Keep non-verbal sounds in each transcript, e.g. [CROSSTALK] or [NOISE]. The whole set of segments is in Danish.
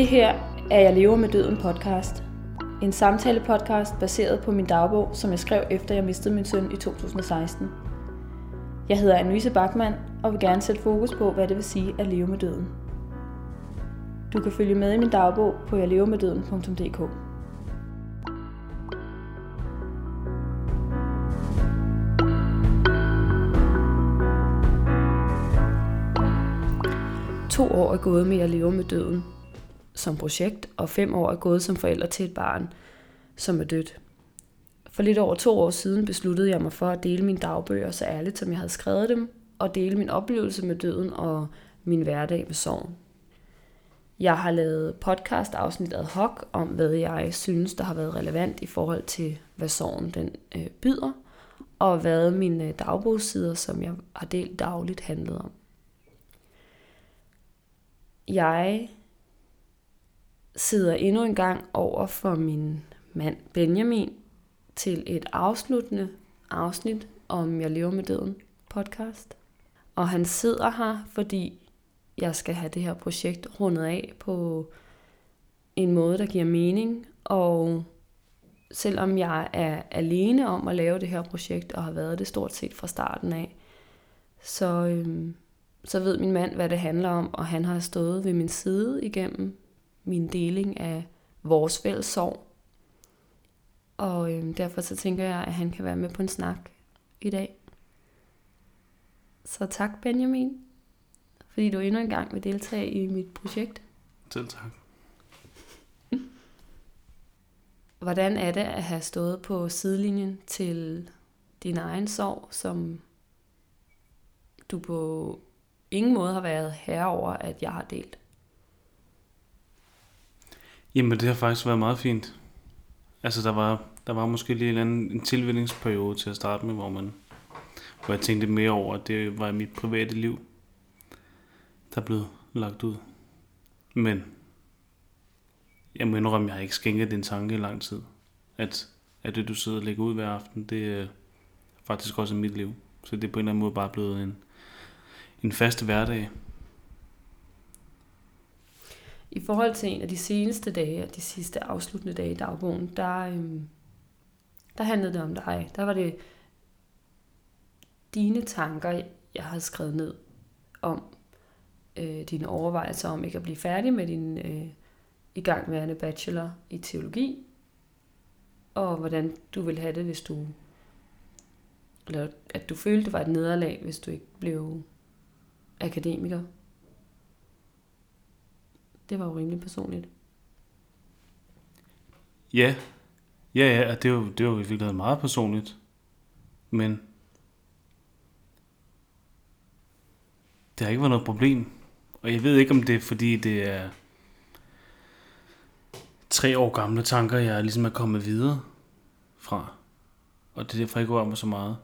Det her er Jeg lever med døden podcast. En samtale-podcast baseret på min dagbog, som jeg skrev efter jeg mistede min søn i 2016. Jeg hedder Anne-Louise Bachmann og vil gerne sætte fokus på, hvad det vil sige at leve med døden. Du kan følge med i min dagbog på jeglevermeddøden.dk. To år er gået med at leve med døden som projekt, og fem år er gået som forælder til et barn, som er dødt. For lidt over to år siden besluttede jeg mig for at dele mine dagbøger så ærligt, som jeg havde skrevet dem, og dele min oplevelse med døden og min hverdag med sorgen. Jeg har lavet podcast afsnit ad hoc om, hvad jeg synes, der har været relevant i forhold til, hvad sorgen den øh, byder, og hvad mine øh, dagbogssider, som jeg har delt dagligt, handlede om. Jeg sidder endnu en gang over for min mand Benjamin til et afsluttende afsnit om Jeg lever med døden podcast. Og han sidder her, fordi jeg skal have det her projekt rundet af på en måde, der giver mening. Og selvom jeg er alene om at lave det her projekt, og har været det stort set fra starten af, så, øhm, så ved min mand, hvad det handler om, og han har stået ved min side igennem min deling af vores fælles sorg. Og øhm, derfor så tænker jeg, at han kan være med på en snak i dag. Så tak Benjamin, fordi du endnu en gang vil deltage i mit projekt. Selv tak. [LAUGHS] Hvordan er det at have stået på sidelinjen til din egen sorg, som du på ingen måde har været herre over, at jeg har delt? Jamen, det har faktisk været meget fint. Altså, der var, der var måske lige en, anden, en tilvændingsperiode til at starte med, hvor man hvor jeg tænkte mere over, at det var mit private liv, der blev lagt ud. Men jeg må indrømme, at jeg har ikke skænket den tanke i lang tid. At, at det, du sidder og lægger ud hver aften, det er faktisk også mit liv. Så det er på en eller anden måde bare blevet en, en fast hverdag. I forhold til en af de seneste dage, og de sidste afsluttende dage i dagbogen, der, øhm, der handlede det om dig. Der var det dine tanker, jeg havde skrevet ned om øh, dine overvejelser om ikke at blive færdig med din øh, igangværende bachelor i teologi, og hvordan du ville have det, hvis du, eller at du følte, det var et nederlag, hvis du ikke blev akademiker. Det var jo rimelig personligt. Ja, ja, ja, og det var, det var i virkeligheden meget personligt. Men det har ikke været noget problem. Og jeg ved ikke, om det er, fordi det er tre år gamle tanker, jeg ligesom er kommet videre fra. Og det er derfor, jeg ikke mig så meget.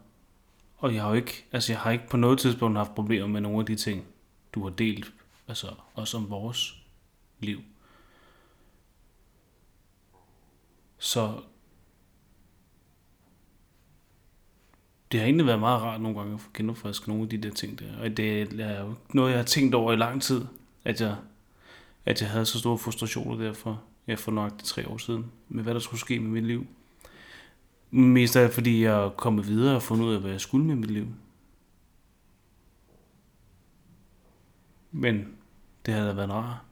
Og jeg har jo ikke, altså jeg har ikke på noget tidspunkt haft problemer med nogle af de ting, du har delt. Altså også om vores liv. Så det har egentlig været meget rart nogle gange at få genopfrisket nogle af de der ting der. Og det er jo noget, jeg har tænkt over i lang tid, at jeg, at jeg havde så store frustrationer derfor, jeg for nok tre år siden, med hvad der skulle ske med mit liv. Mest af fordi jeg er kommet videre og fundet ud af, hvad jeg skulle med mit liv. Men det havde da været en rar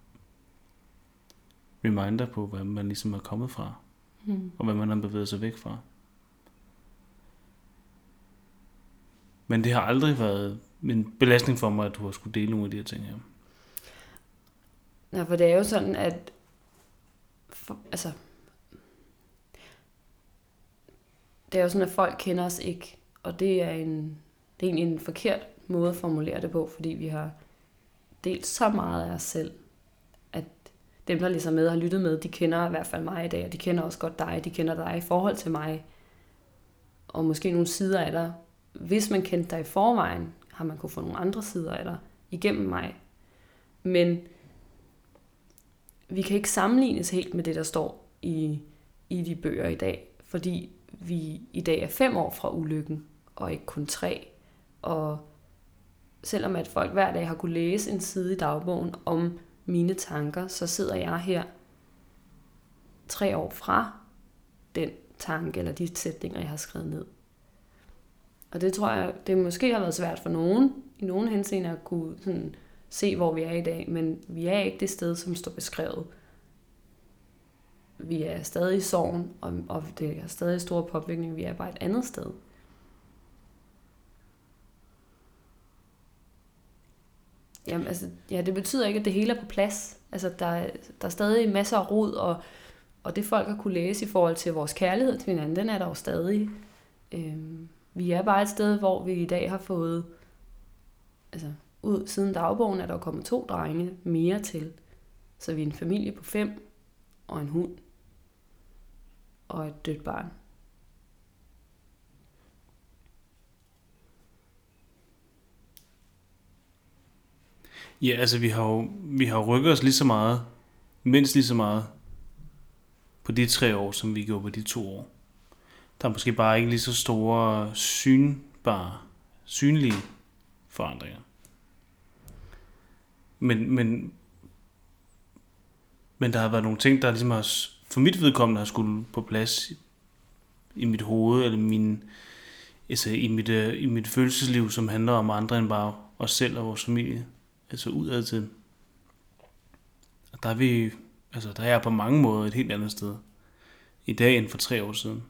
reminder på, hvad man ligesom er kommet fra, mm. og hvad man har bevæget sig væk fra. Men det har aldrig været en belastning for mig, at du har skulle dele nogle af de her ting her. Ja, for det er jo sådan, at for, altså, det er jo sådan, at folk kender os ikke, og det er en, det er egentlig en forkert måde at formulere det på, fordi vi har delt så meget af os selv, dem, der ligesom med har lyttet med, de kender i hvert fald mig i dag, og de kender også godt dig, de kender dig i forhold til mig, og måske nogle sider af dig, hvis man kendte dig i forvejen, har man kunne få nogle andre sider af dig igennem mig. Men vi kan ikke sammenlignes helt med det, der står i, i de bøger i dag, fordi vi i dag er fem år fra ulykken, og ikke kun tre. Og selvom at folk hver dag har kunne læse en side i dagbogen om mine tanker, så sidder jeg her tre år fra den tanke eller de sætninger, jeg har skrevet ned. Og det tror jeg, det måske har været svært for nogen, i nogen henseende at kunne sådan, se, hvor vi er i dag, men vi er ikke det sted, som står beskrevet. Vi er stadig i sorgen, og, og det er stadig store påvirkning. Vi er bare et andet sted. Jamen, altså, ja, det betyder ikke, at det hele er på plads. Altså, der, der er stadig masser af rod, og, og det folk har kunne læse i forhold til vores kærlighed til hinanden, den er der jo stadig. Øhm, vi er bare et sted, hvor vi i dag har fået, altså ud siden dagbogen er der kommet to drenge mere til. Så vi er en familie på fem og en hund og et dødt barn. Ja, altså vi har jo vi har rykket os lige så meget, mindst lige så meget, på de tre år, som vi gjorde på de to år. Der er måske bare ikke lige så store synbare, synlige forandringer. Men, men, men der har været nogle ting, der ligesom har, for mit vedkommende har skulle på plads i, i mit hoved, eller min, altså i, mit, øh, i mit følelsesliv, som handler om andre end bare os selv og vores familie. Altså udad til. Og der er vi, altså der er jeg på mange måder et helt andet sted. I dag end for tre år siden.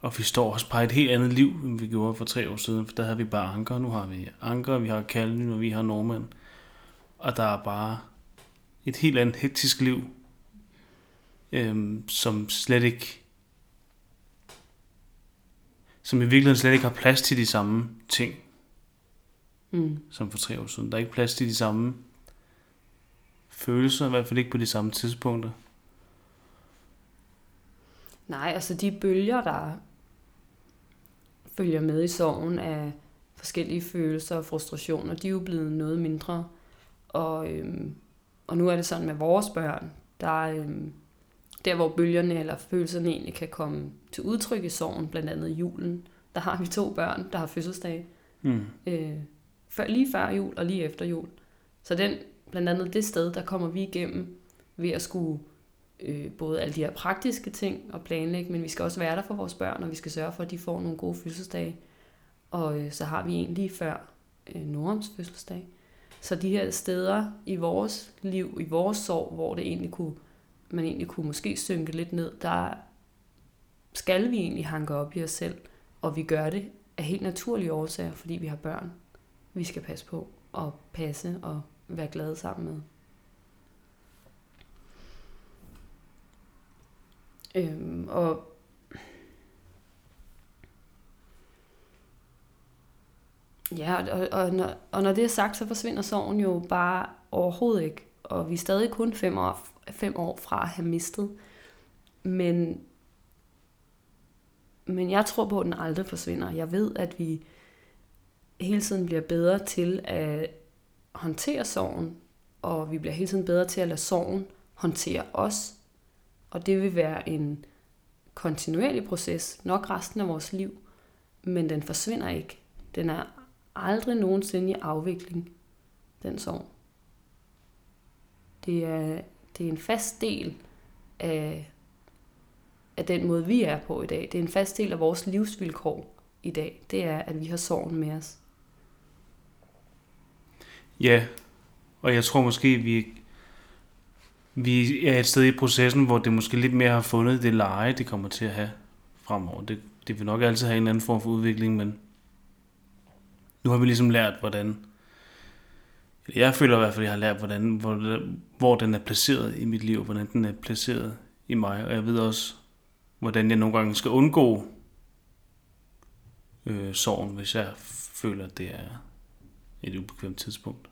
Og vi står også bare et helt andet liv, end vi gjorde for tre år siden. For der havde vi bare Anker, nu har vi Anker, vi har Calvin, og vi har Norman. Og der er bare et helt andet hektisk liv, øhm, som slet ikke som i virkeligheden slet ikke har plads til de samme ting, mm. som for tre år siden. Der er ikke plads til de samme følelser, i hvert fald ikke på de samme tidspunkter. Nej, altså de bølger, der følger med i sorgen af forskellige følelser og frustrationer, de er jo blevet noget mindre. Og, øhm, og nu er det sådan med vores børn, der øhm, der hvor bølgerne eller følelserne egentlig kan komme til udtryk i sorgen, blandt andet julen, der har vi to børn, der har fødselsdag. Mm. Øh, før, lige før jul og lige efter jul. Så den, blandt andet det sted, der kommer vi igennem ved at skulle øh, både alle de her praktiske ting og planlægge, men vi skal også være der for vores børn, og vi skal sørge for, at de får nogle gode fødselsdage. Og øh, så har vi en lige før øh, Norms fødselsdag. Så de her steder i vores liv, i vores sorg, hvor det egentlig kunne, man egentlig kunne måske synke lidt ned, der skal vi egentlig hanke op i os selv, og vi gør det af helt naturlige årsager, fordi vi har børn, vi skal passe på og passe og være glade sammen med. Øhm, og ja, og, og, når, og når det er sagt, så forsvinder sorgen jo bare overhovedet ikke. Og vi er stadig kun fem år, fem år fra at have mistet. Men, men jeg tror på, at den aldrig forsvinder. Jeg ved, at vi hele tiden bliver bedre til at håndtere sorgen, og vi bliver hele tiden bedre til at lade sorgen håndtere os. Og det vil være en kontinuerlig proces, nok resten af vores liv, men den forsvinder ikke. Den er aldrig nogensinde i afvikling, den sorg. Det er, det er en fast del af, af den måde, vi er på i dag. Det er en fast del af vores livsvilkår i dag. Det er, at vi har sorgen med os. Ja, og jeg tror måske, vi, vi er et sted i processen, hvor det måske lidt mere har fundet det leje, det kommer til at have fremover. Det, det vil nok altid have en anden form for udvikling, men nu har vi ligesom lært, hvordan... Jeg føler i hvert fald, at jeg har lært, hvordan, hvor, hvor den er placeret i mit liv, hvordan den er placeret i mig, og jeg ved også, hvordan jeg nogle gange skal undgå øh, sorgen, hvis jeg føler, at det er et ubekvemt tidspunkt.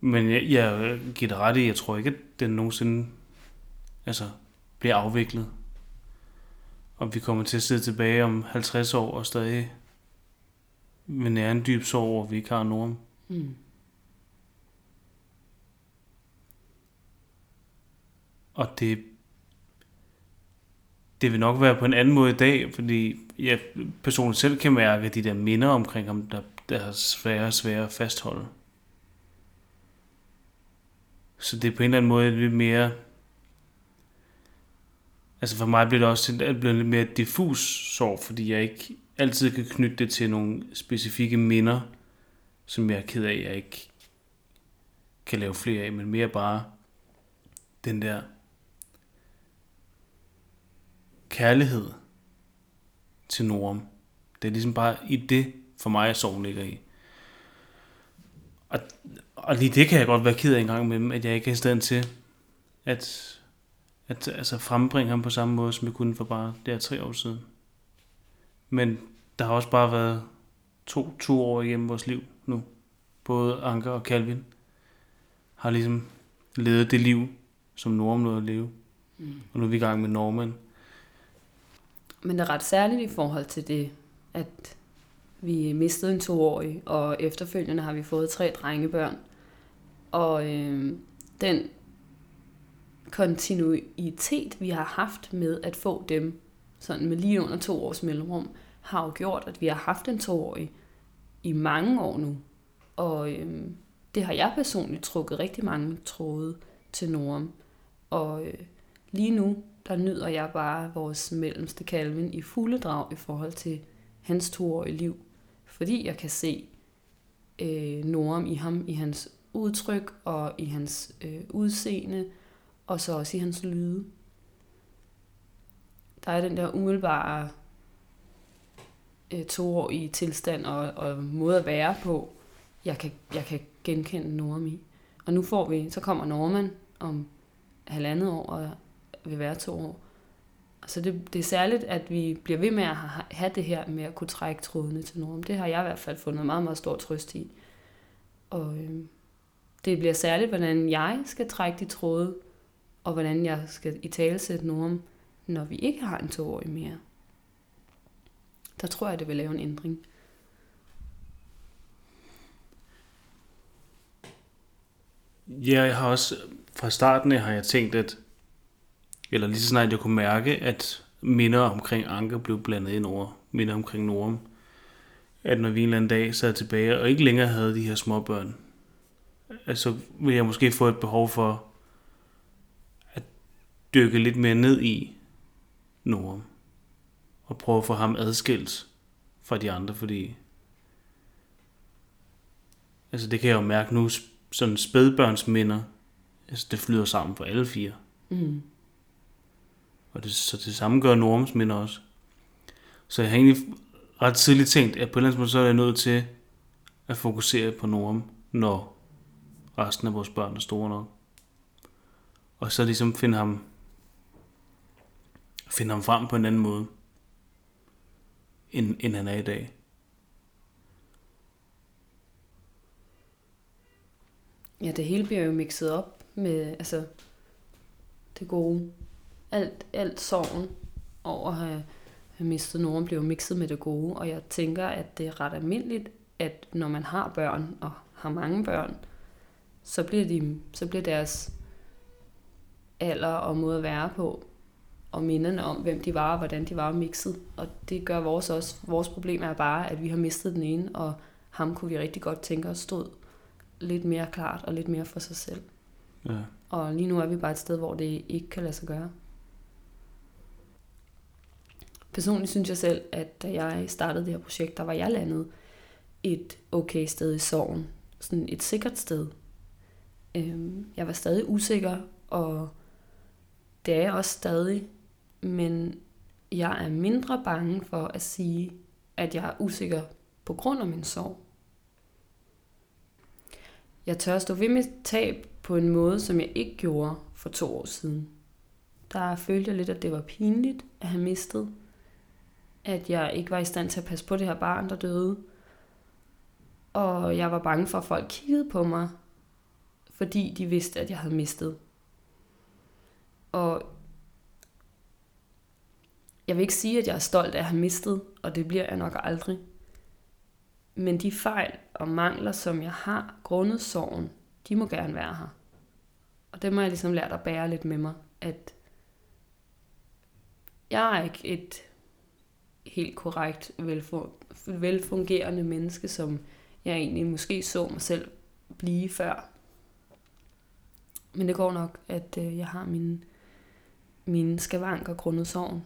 Men jeg, jeg giver det ret i, jeg tror ikke, at den nogensinde altså, bliver afviklet. Og vi kommer til at sidde tilbage om 50 år og stadig vil nære en dyb sorg over, vi ikke har nogen. Mm. Og det, det vil nok være på en anden måde i dag, fordi jeg personligt selv kan mærke, at de der minder omkring ham, der, der er svære og svære at fastholde. Så det er på en eller anden måde lidt mere... Altså for mig bliver det også det bliver lidt mere diffus sorg, fordi jeg ikke altid kan knytte det til nogle specifikke minder, som jeg er ked af, jeg ikke kan lave flere af, men mere bare den der kærlighed til Norm. Det er ligesom bare i det, for mig, sorgen ligger i. Og, og lige det kan jeg godt være ked af en gang med, at jeg ikke er i stand til at, at altså frembringe ham på samme måde, som jeg kunne for bare der tre år siden. Men der har også bare været to, to år igennem vores liv nu. Både Anker og Calvin har ligesom levet det liv, som Norm nåede at leve. Mm. Og nu er vi i gang med Norman. Men det er ret særligt i forhold til det, at vi mistede en toårig, og efterfølgende har vi fået tre drengebørn. Og øh, den kontinuitet, vi har haft med at få dem, sådan med lige under to års mellemrum, har jo gjort, at vi har haft en toårig i mange år nu. Og øh, det har jeg personligt trukket rigtig mange tråde til Norm. Og øh, lige nu, der nyder jeg bare vores mellemste Calvin i fulde drag i forhold til hans toårige liv. Fordi jeg kan se øh, Norm i ham, i hans udtryk og i hans øh, udseende, og så også i hans lyde. Der er den der umiddelbare øh, toårige tilstand og, og måde at være på, jeg kan, jeg kan genkende Norm i. Og nu får vi, så kommer Norman om halvandet år og vil være to år. Så det, det er særligt, at vi bliver ved med at have det her med at kunne trække trådene til Norm. Det har jeg i hvert fald fundet meget, meget stor trøst i. Og øh, det bliver særligt, hvordan jeg skal trække de tråde, og hvordan jeg skal i talesætte Norm, når vi ikke har en toårig mere. Der tror jeg, det vil lave en ændring. Ja, jeg har også fra starten af har jeg tænkt, at eller lige så snart jeg kunne mærke, at minder omkring Anker blev blandet ind over minder omkring Norm. At når vi en eller anden dag sad tilbage og ikke længere havde de her små børn, altså ville jeg måske få et behov for at dykke lidt mere ned i Norm. Og prøve at få ham adskilt fra de andre, fordi altså det kan jeg jo mærke nu, sådan spædbørnsminder, altså det flyder sammen for alle fire. Mm. Og det, så det samme gør Norms minder også. Så jeg har egentlig ret tidligt tænkt, at på en eller anden måde, så er jeg nødt til at fokusere på Norm, når resten af vores børn er store nok. Og så ligesom finde ham, finde ham frem på en anden måde, end, end han er i dag. Ja, det hele bliver jo mixet op med altså, det gode alt, alt sorgen over at have, have mistet nogen bliver mixet med det gode, og jeg tænker, at det er ret almindeligt, at når man har børn, og har mange børn, så bliver, de, så bliver deres alder og måde at være på, og minderne om, hvem de var og hvordan de var mixet. Og det gør vores også. Vores problem er bare, at vi har mistet den ene, og ham kunne vi rigtig godt tænke os stod lidt mere klart og lidt mere for sig selv. Ja. Og lige nu er vi bare et sted, hvor det ikke kan lade sig gøre. Personligt synes jeg selv, at da jeg startede det her projekt, der var jeg landet et okay sted i sorgen. Sådan et sikkert sted. Øhm, jeg var stadig usikker, og det er jeg også stadig. Men jeg er mindre bange for at sige, at jeg er usikker på grund af min sorg. Jeg tør stå ved mit tab på en måde, som jeg ikke gjorde for to år siden. Der følte jeg lidt, at det var pinligt at have mistet at jeg ikke var i stand til at passe på det her barn, der døde. Og jeg var bange for, at folk kiggede på mig, fordi de vidste, at jeg havde mistet. Og jeg vil ikke sige, at jeg er stolt af at have mistet, og det bliver jeg nok aldrig. Men de fejl og mangler, som jeg har grundet sorgen, de må gerne være her. Og det må jeg ligesom lære at bære lidt med mig, at jeg er ikke et helt korrekt velfungerende menneske, som jeg egentlig måske så mig selv blive før. Men det går nok, at øh, jeg har mine, mine skavanker grundet sorgen.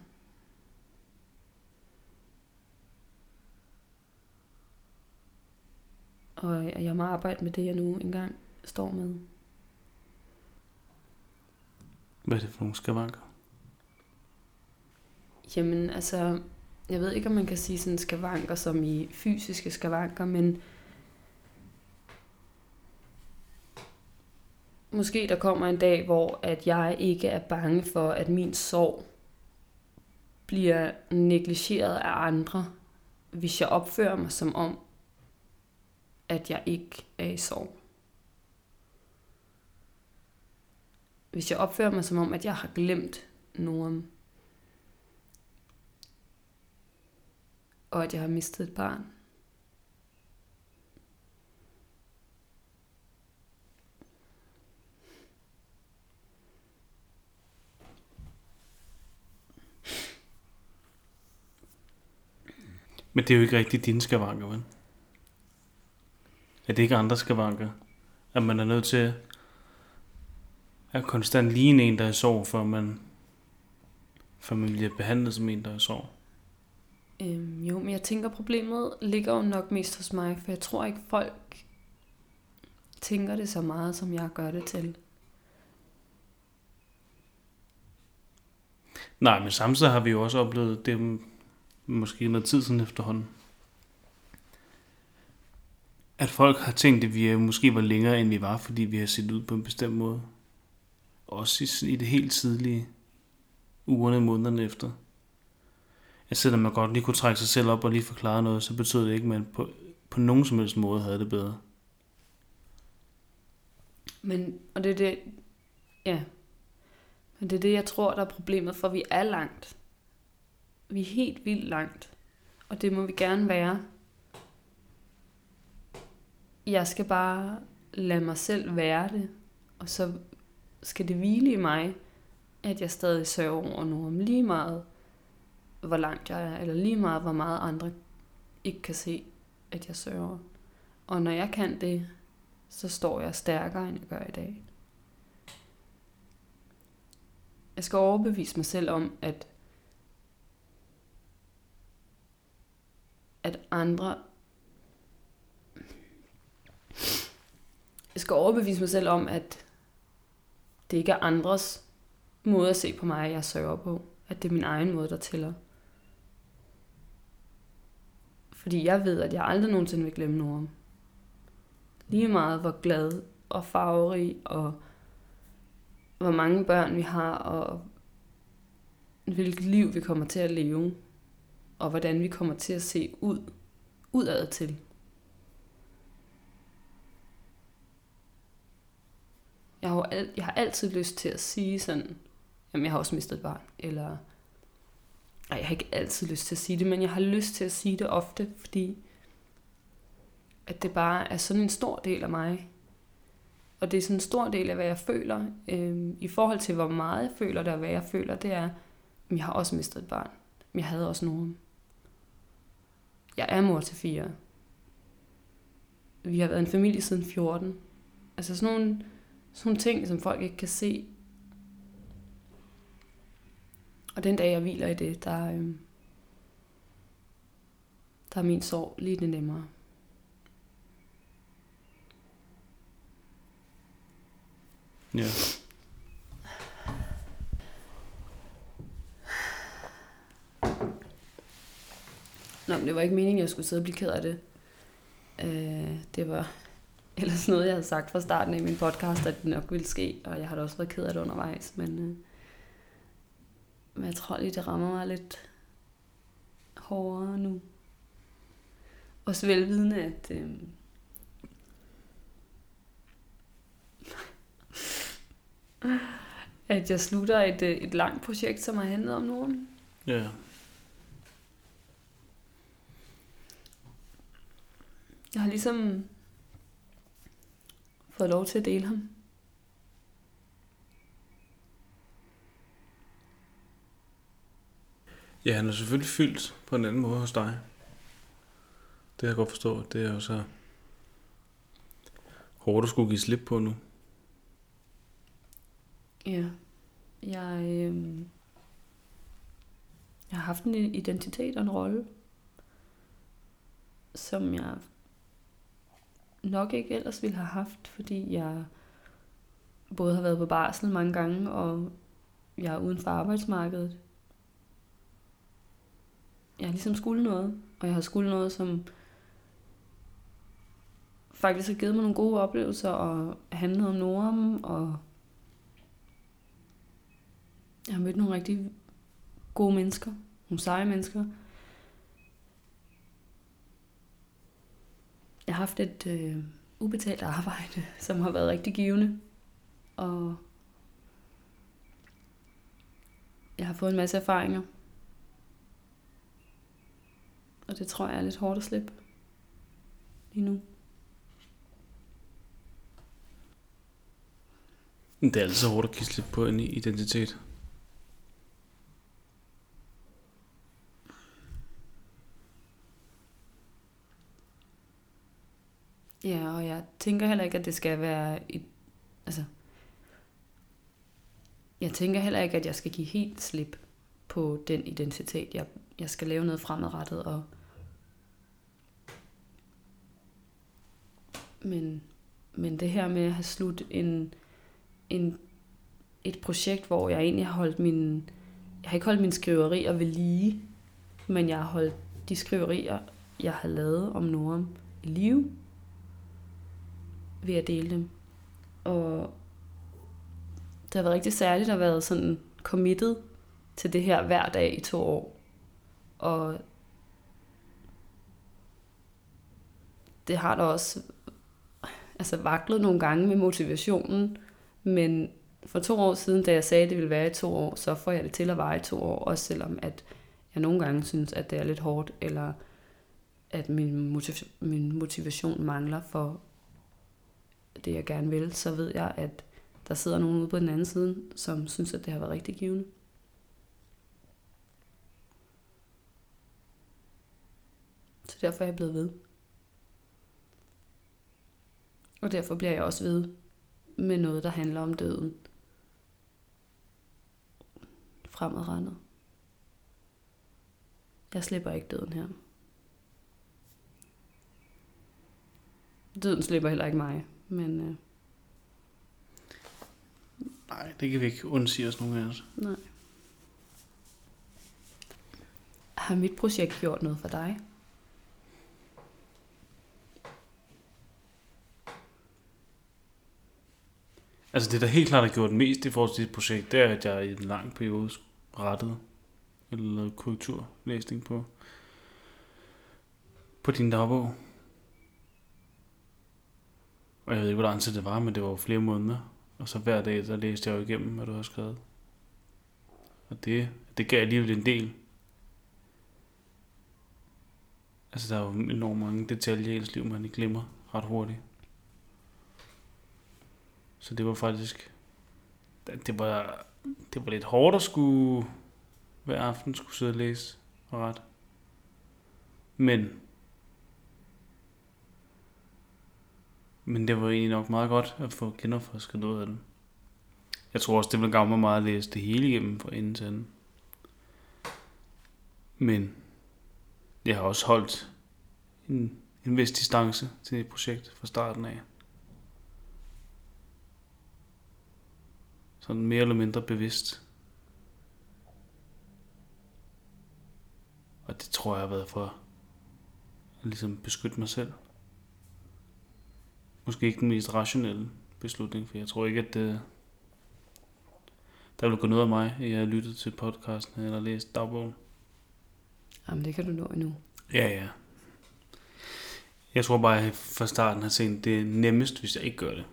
Og jeg må arbejde med det, jeg nu engang står med. Hvad er det for nogle skavanker? Jamen, altså, jeg ved ikke, om man kan sige sådan skavanker som i fysiske skavanker, men måske der kommer en dag, hvor at jeg ikke er bange for, at min sorg bliver negligeret af andre, hvis jeg opfører mig som om, at jeg ikke er i sorg. Hvis jeg opfører mig som om, at jeg har glemt nogen, og at jeg har mistet et barn. Men det er jo ikke rigtig dine skavanker, vel? Er det ikke andre skavanker? At man er nødt til at konstant ligne en, der er i sorg, for man, for man bliver behandlet som en, der er i sorg? Øhm, jo, men jeg tænker, problemet ligger jo nok mest hos mig, for jeg tror ikke, folk tænker det så meget, som jeg gør det til. Nej, men samtidig har vi jo også oplevet det måske noget tid siden efterhånden. At folk har tænkt, at vi måske var længere, end vi var, fordi vi har set ud på en bestemt måde. Også i, i det helt tidlige ugerne og månederne efter. At selvom man godt lige kunne trække sig selv op og lige forklare noget, så betød det ikke, at man på, på nogen som helst måde havde det bedre. Men, og det er det, ja, men det er det, jeg tror, der er problemet, for vi er langt. Vi er helt vildt langt, og det må vi gerne være. Jeg skal bare lade mig selv være det, og så skal det hvile i mig, at jeg stadig sørger over nu om lige meget, hvor langt jeg er, eller lige meget, hvor meget andre ikke kan se, at jeg sørger. Og når jeg kan det, så står jeg stærkere, end jeg gør i dag. Jeg skal overbevise mig selv om, at at andre jeg skal overbevise mig selv om, at det ikke er andres måde at se på mig, jeg sørger på. At det er min egen måde, der tæller. Fordi jeg ved, at jeg aldrig nogensinde vil glemme Norm. Lige meget hvor glad og farverig og hvor mange børn vi har og hvilket liv vi kommer til at leve og hvordan vi kommer til at se ud udad til. Jeg har, al, jeg har altid lyst til at sige sådan, jamen jeg har også mistet et barn, eller ej, jeg har ikke altid lyst til at sige det, men jeg har lyst til at sige det ofte, fordi at det bare er sådan en stor del af mig. Og det er sådan en stor del af, hvad jeg føler. Øhm, I forhold til, hvor meget jeg føler det, og hvad jeg føler, det er, at jeg har også mistet et barn. Men jeg havde også nogen. Jeg er mor til fire. Vi har været en familie siden 14. Altså sådan nogle, sådan nogle ting, som folk ikke kan se. Og den dag, jeg hviler i det, der, øhm, der er min sorg lige det nemmere. Ja. Nå, men det var ikke meningen, at jeg skulle sidde og blive ked af det. Øh, det var [LAUGHS] ellers noget, jeg havde sagt fra starten af min podcast, at det nok ville ske, og jeg har da også været ked af det undervejs, men, øh, men jeg tror lige, det rammer mig lidt hårdere nu. Også velvidende, at øh, [LAUGHS] at jeg slutter et, øh, et langt projekt, som har handlet om nogen. Ja. Jeg har ligesom fået lov til at dele ham. Ja, han er selvfølgelig fyldt på en anden måde hos dig. Det kan jeg godt forstå. Det er jo så hårdt at skulle give slip på nu. Ja. Jeg, øh, jeg har haft en identitet og en rolle, som jeg nok ikke ellers ville have haft, fordi jeg både har været på barsel mange gange, og jeg er uden for arbejdsmarkedet. Jeg har ligesom skulle noget, og jeg har skulle noget, som faktisk har givet mig nogle gode oplevelser, og handlet om Norm, og jeg har mødt nogle rigtig gode mennesker, nogle seje mennesker. Jeg har haft et øh, ubetalt arbejde, [LAUGHS] som har været rigtig givende. Og jeg har fået en masse erfaringer. Og det tror jeg er lidt hårdt at slippe lige nu. Det er altid hårdt at give slip på en identitet. Ja, og jeg tænker heller ikke, at det skal være et, altså, jeg tænker heller ikke, at jeg skal give helt slip på den identitet. Jeg, jeg skal lave noget fremadrettet, og men, men det her med at have slut en, en, et projekt, hvor jeg egentlig har holdt min, jeg har ikke holdt mine skriverier ved lige, men jeg har holdt de skriverier, jeg har lavet om Norum i live, ved at dele dem. Og det har været rigtig særligt at være sådan committed til det her hver dag i to år. Og det har da også altså vaklet nogle gange med motivationen, men for to år siden, da jeg sagde, at det ville være i to år, så får jeg det til at vare i to år, også selvom at jeg nogle gange synes, at det er lidt hårdt, eller at min, motiv- min motivation mangler for det, jeg gerne vil, så ved jeg, at der sidder nogen ude på den anden side, som synes, at det har været rigtig givende. Så derfor er jeg blevet ved. Og derfor bliver jeg også ved med noget, der handler om døden. Fremadrettet. Jeg slipper ikke døden her. Døden slipper heller ikke mig, men øh, Nej, det kan vi ikke undsige os nogen af os. nej. Har mit projekt gjort noget for dig? Altså det, der helt klart har gjort mest i forhold til dit projekt, det er, at jeg i en lang periode rettede eller lavede korrekturlæsning på, på din dagbog. Og jeg ved ikke, hvor lang tid det var, men det var jo flere måneder. Og så hver dag, der læste jeg jo igennem, hvad du har skrevet. Og det, det gav alligevel en del. Altså, der er jo enormt mange detaljer i ens liv, man ikke glemmer ret hurtigt. Så det var faktisk... Det var, det var lidt hårdt at skulle hver aften skulle sidde og læse og ret. Men Men det var egentlig nok meget godt at få genopfrisket noget af det. Jeg tror også, det ville gavne mig meget at læse det hele igennem fra ende til anden. Men jeg har også holdt en, en vis distance til det projekt fra starten af. Sådan mere eller mindre bevidst. Og det tror jeg har været for at ligesom beskytte mig selv måske ikke den mest rationelle beslutning, for jeg tror ikke, at det, der vil gå noget af mig, at jeg har lyttet til podcasten eller læst dagbogen. Jamen, det kan du nå endnu. Ja, ja. Jeg tror bare, at jeg fra starten har set, det er nemmest, hvis jeg ikke gør det.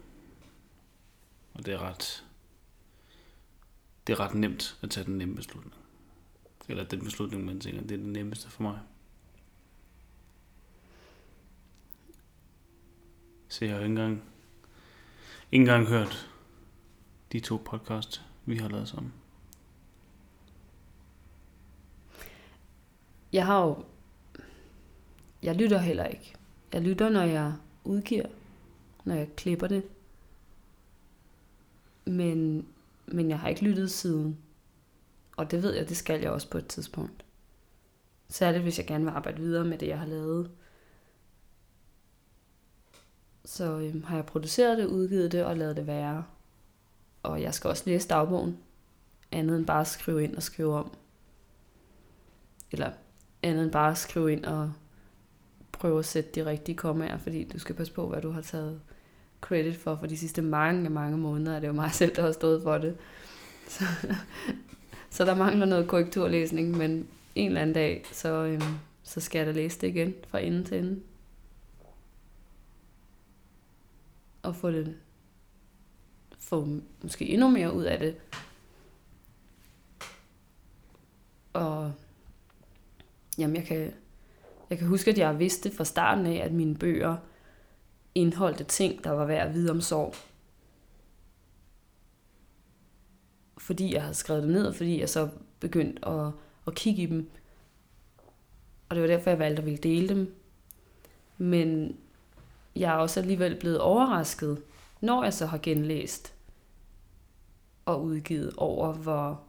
Og det er ret, det er ret nemt at tage den nemme beslutning. Eller den beslutning, man tænker, det er det nemmeste for mig. Så jeg har ikke engang, ikke engang hørt de to podcast, vi har lavet sammen. Jeg har jo... Jeg lytter heller ikke. Jeg lytter, når jeg udgiver. når jeg klipper det. Men, men jeg har ikke lyttet siden. Og det ved jeg, det skal jeg også på et tidspunkt. Særligt hvis jeg gerne vil arbejde videre med det, jeg har lavet. Så øhm, har jeg produceret det, udgivet det og lavet det være. Og jeg skal også læse dagbogen. Andet end bare at skrive ind og skrive om. Eller andet end bare at skrive ind og prøve at sætte de rigtige kommaer, fordi du skal passe på, hvad du har taget credit for, for de sidste mange, mange måneder er det jo mig selv, der har stået for det. Så, så der mangler noget korrekturlæsning, men en eller anden dag, så, øhm, så skal jeg da læse det igen fra ende til ende. Og få det få måske endnu mere ud af det. Og jamen, jeg kan, jeg kan huske, at jeg vidste fra starten af, at mine bøger indeholdte ting, der var værd at vide om sorg. Fordi jeg havde skrevet det ned, og fordi jeg så begyndte at, at kigge i dem. Og det var derfor, jeg valgte at ville dele dem. Men jeg er også alligevel blevet overrasket, når jeg så har genlæst og udgivet over, hvor,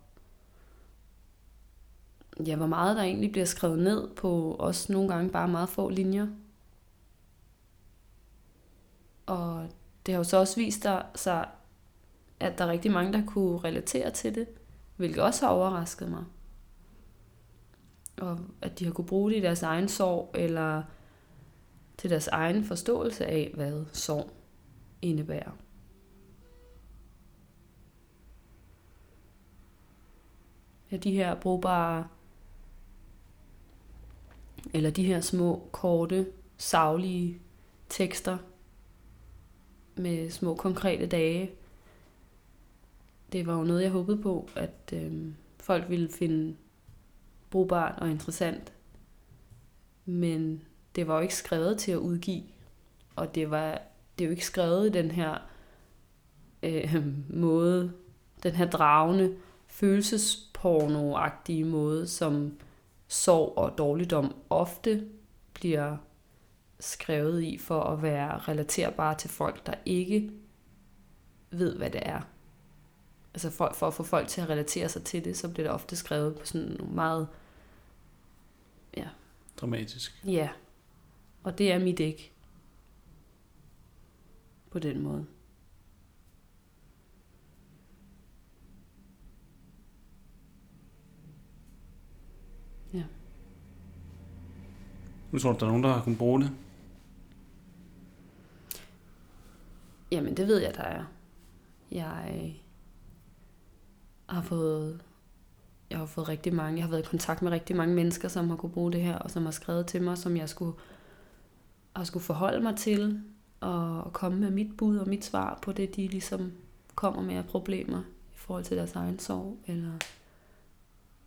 ja, hvor meget der egentlig bliver skrevet ned på også nogle gange bare meget få linjer. Og det har jo så også vist sig, at der er rigtig mange, der kunne relatere til det, hvilket også har overrasket mig. Og at de har kunne bruge det i deres egen sorg, eller til deres egen forståelse af, hvad sorg indebærer. Ja, de her brugbare, eller de her små, korte, savlige tekster med små konkrete dage. Det var jo noget, jeg håbede på, at øh, folk ville finde brugbart og interessant. Men det var jo ikke skrevet til at udgive, og det var det er jo ikke skrevet i den her øh, måde, den her dragende, følelsesporno-agtige måde, som sorg og dårligdom ofte bliver skrevet i for at være relaterbare til folk, der ikke ved, hvad det er. Altså for, for at få folk til at relatere sig til det, så bliver det ofte skrevet på sådan nogle meget... Ja. Dramatisk. Ja. Og det er mit ikke. På den måde. Ja. Nu tror du, der er nogen, der har kunnet bruge det? Jamen, det ved jeg, der er. Jeg øh, har fået jeg har fået rigtig mange, jeg har været i kontakt med rigtig mange mennesker, som har kunne bruge det her, og som har skrevet til mig, som jeg skulle, har skulle forholde mig til, og komme med mit bud og mit svar på det, de ligesom kommer med af problemer i forhold til deres egen sorg, eller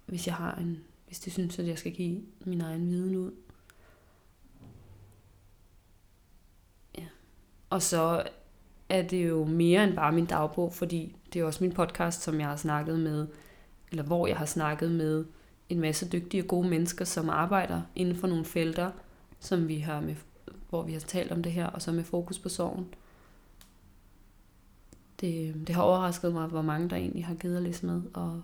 hvis jeg har en, hvis de synes, at jeg skal give min egen viden ud. Ja. Og så er det jo mere end bare min dagbog, fordi det er også min podcast, som jeg har snakket med, eller hvor jeg har snakket med en masse dygtige og gode mennesker, som arbejder inden for nogle felter, som vi har med, hvor vi har talt om det her, og så med fokus på sorgen. Det, det har overrasket mig, hvor mange der egentlig har givet at læse med, og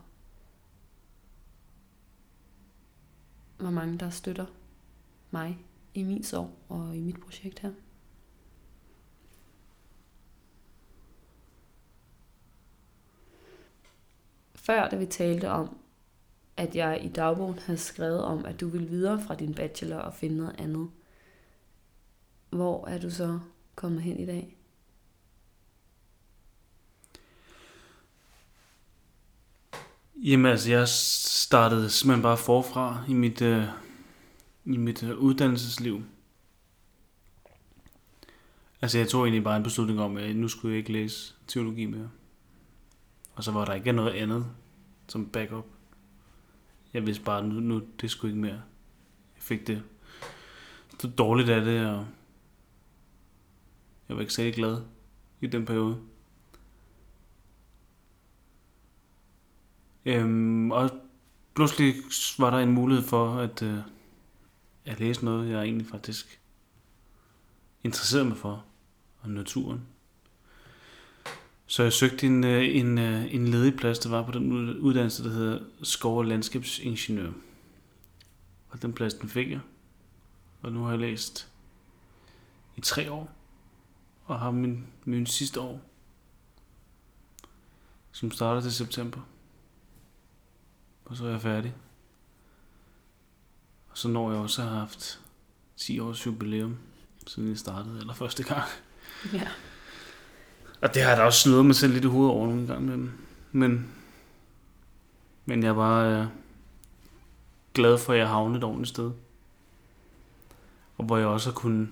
hvor mange der støtter mig i min sorg og i mit projekt her. Før, da vi talte om, at jeg i dagbogen havde skrevet om, at du ville videre fra din bachelor og finde noget andet. Hvor er du så kommet hen i dag? Jamen altså, jeg startede simpelthen bare forfra i mit, øh, i mit øh, uddannelsesliv. Altså, jeg tog egentlig bare en beslutning om, at nu skulle jeg ikke læse teologi mere. Og så var der ikke noget andet som backup. Jeg vidste bare, nu, nu det skulle ikke mere. Jeg fik det så dårligt af det, og jeg var ikke særlig glad i den periode. Øhm, og pludselig var der en mulighed for at, øh, at læse noget, jeg egentlig faktisk interesserede mig for. og naturen. Så jeg søgte en, øh, en, øh, en ledig plads, der var på den uddannelse, der hedder skov- og landskabsingeniør. Og den plads, den fik jeg. Og nu har jeg læst i tre år, og har min, min sidste år, som starter til september. Og så er jeg færdig. Og så når jeg også har haft 10 års jubilæum, siden jeg startede, eller første gang. Ja. Og det har jeg da også slået mig selv lidt i hovedet over nogle gange. Men, men jeg er bare øh, glad for, at jeg havnede et ordentligt sted. Og hvor jeg også har kunnet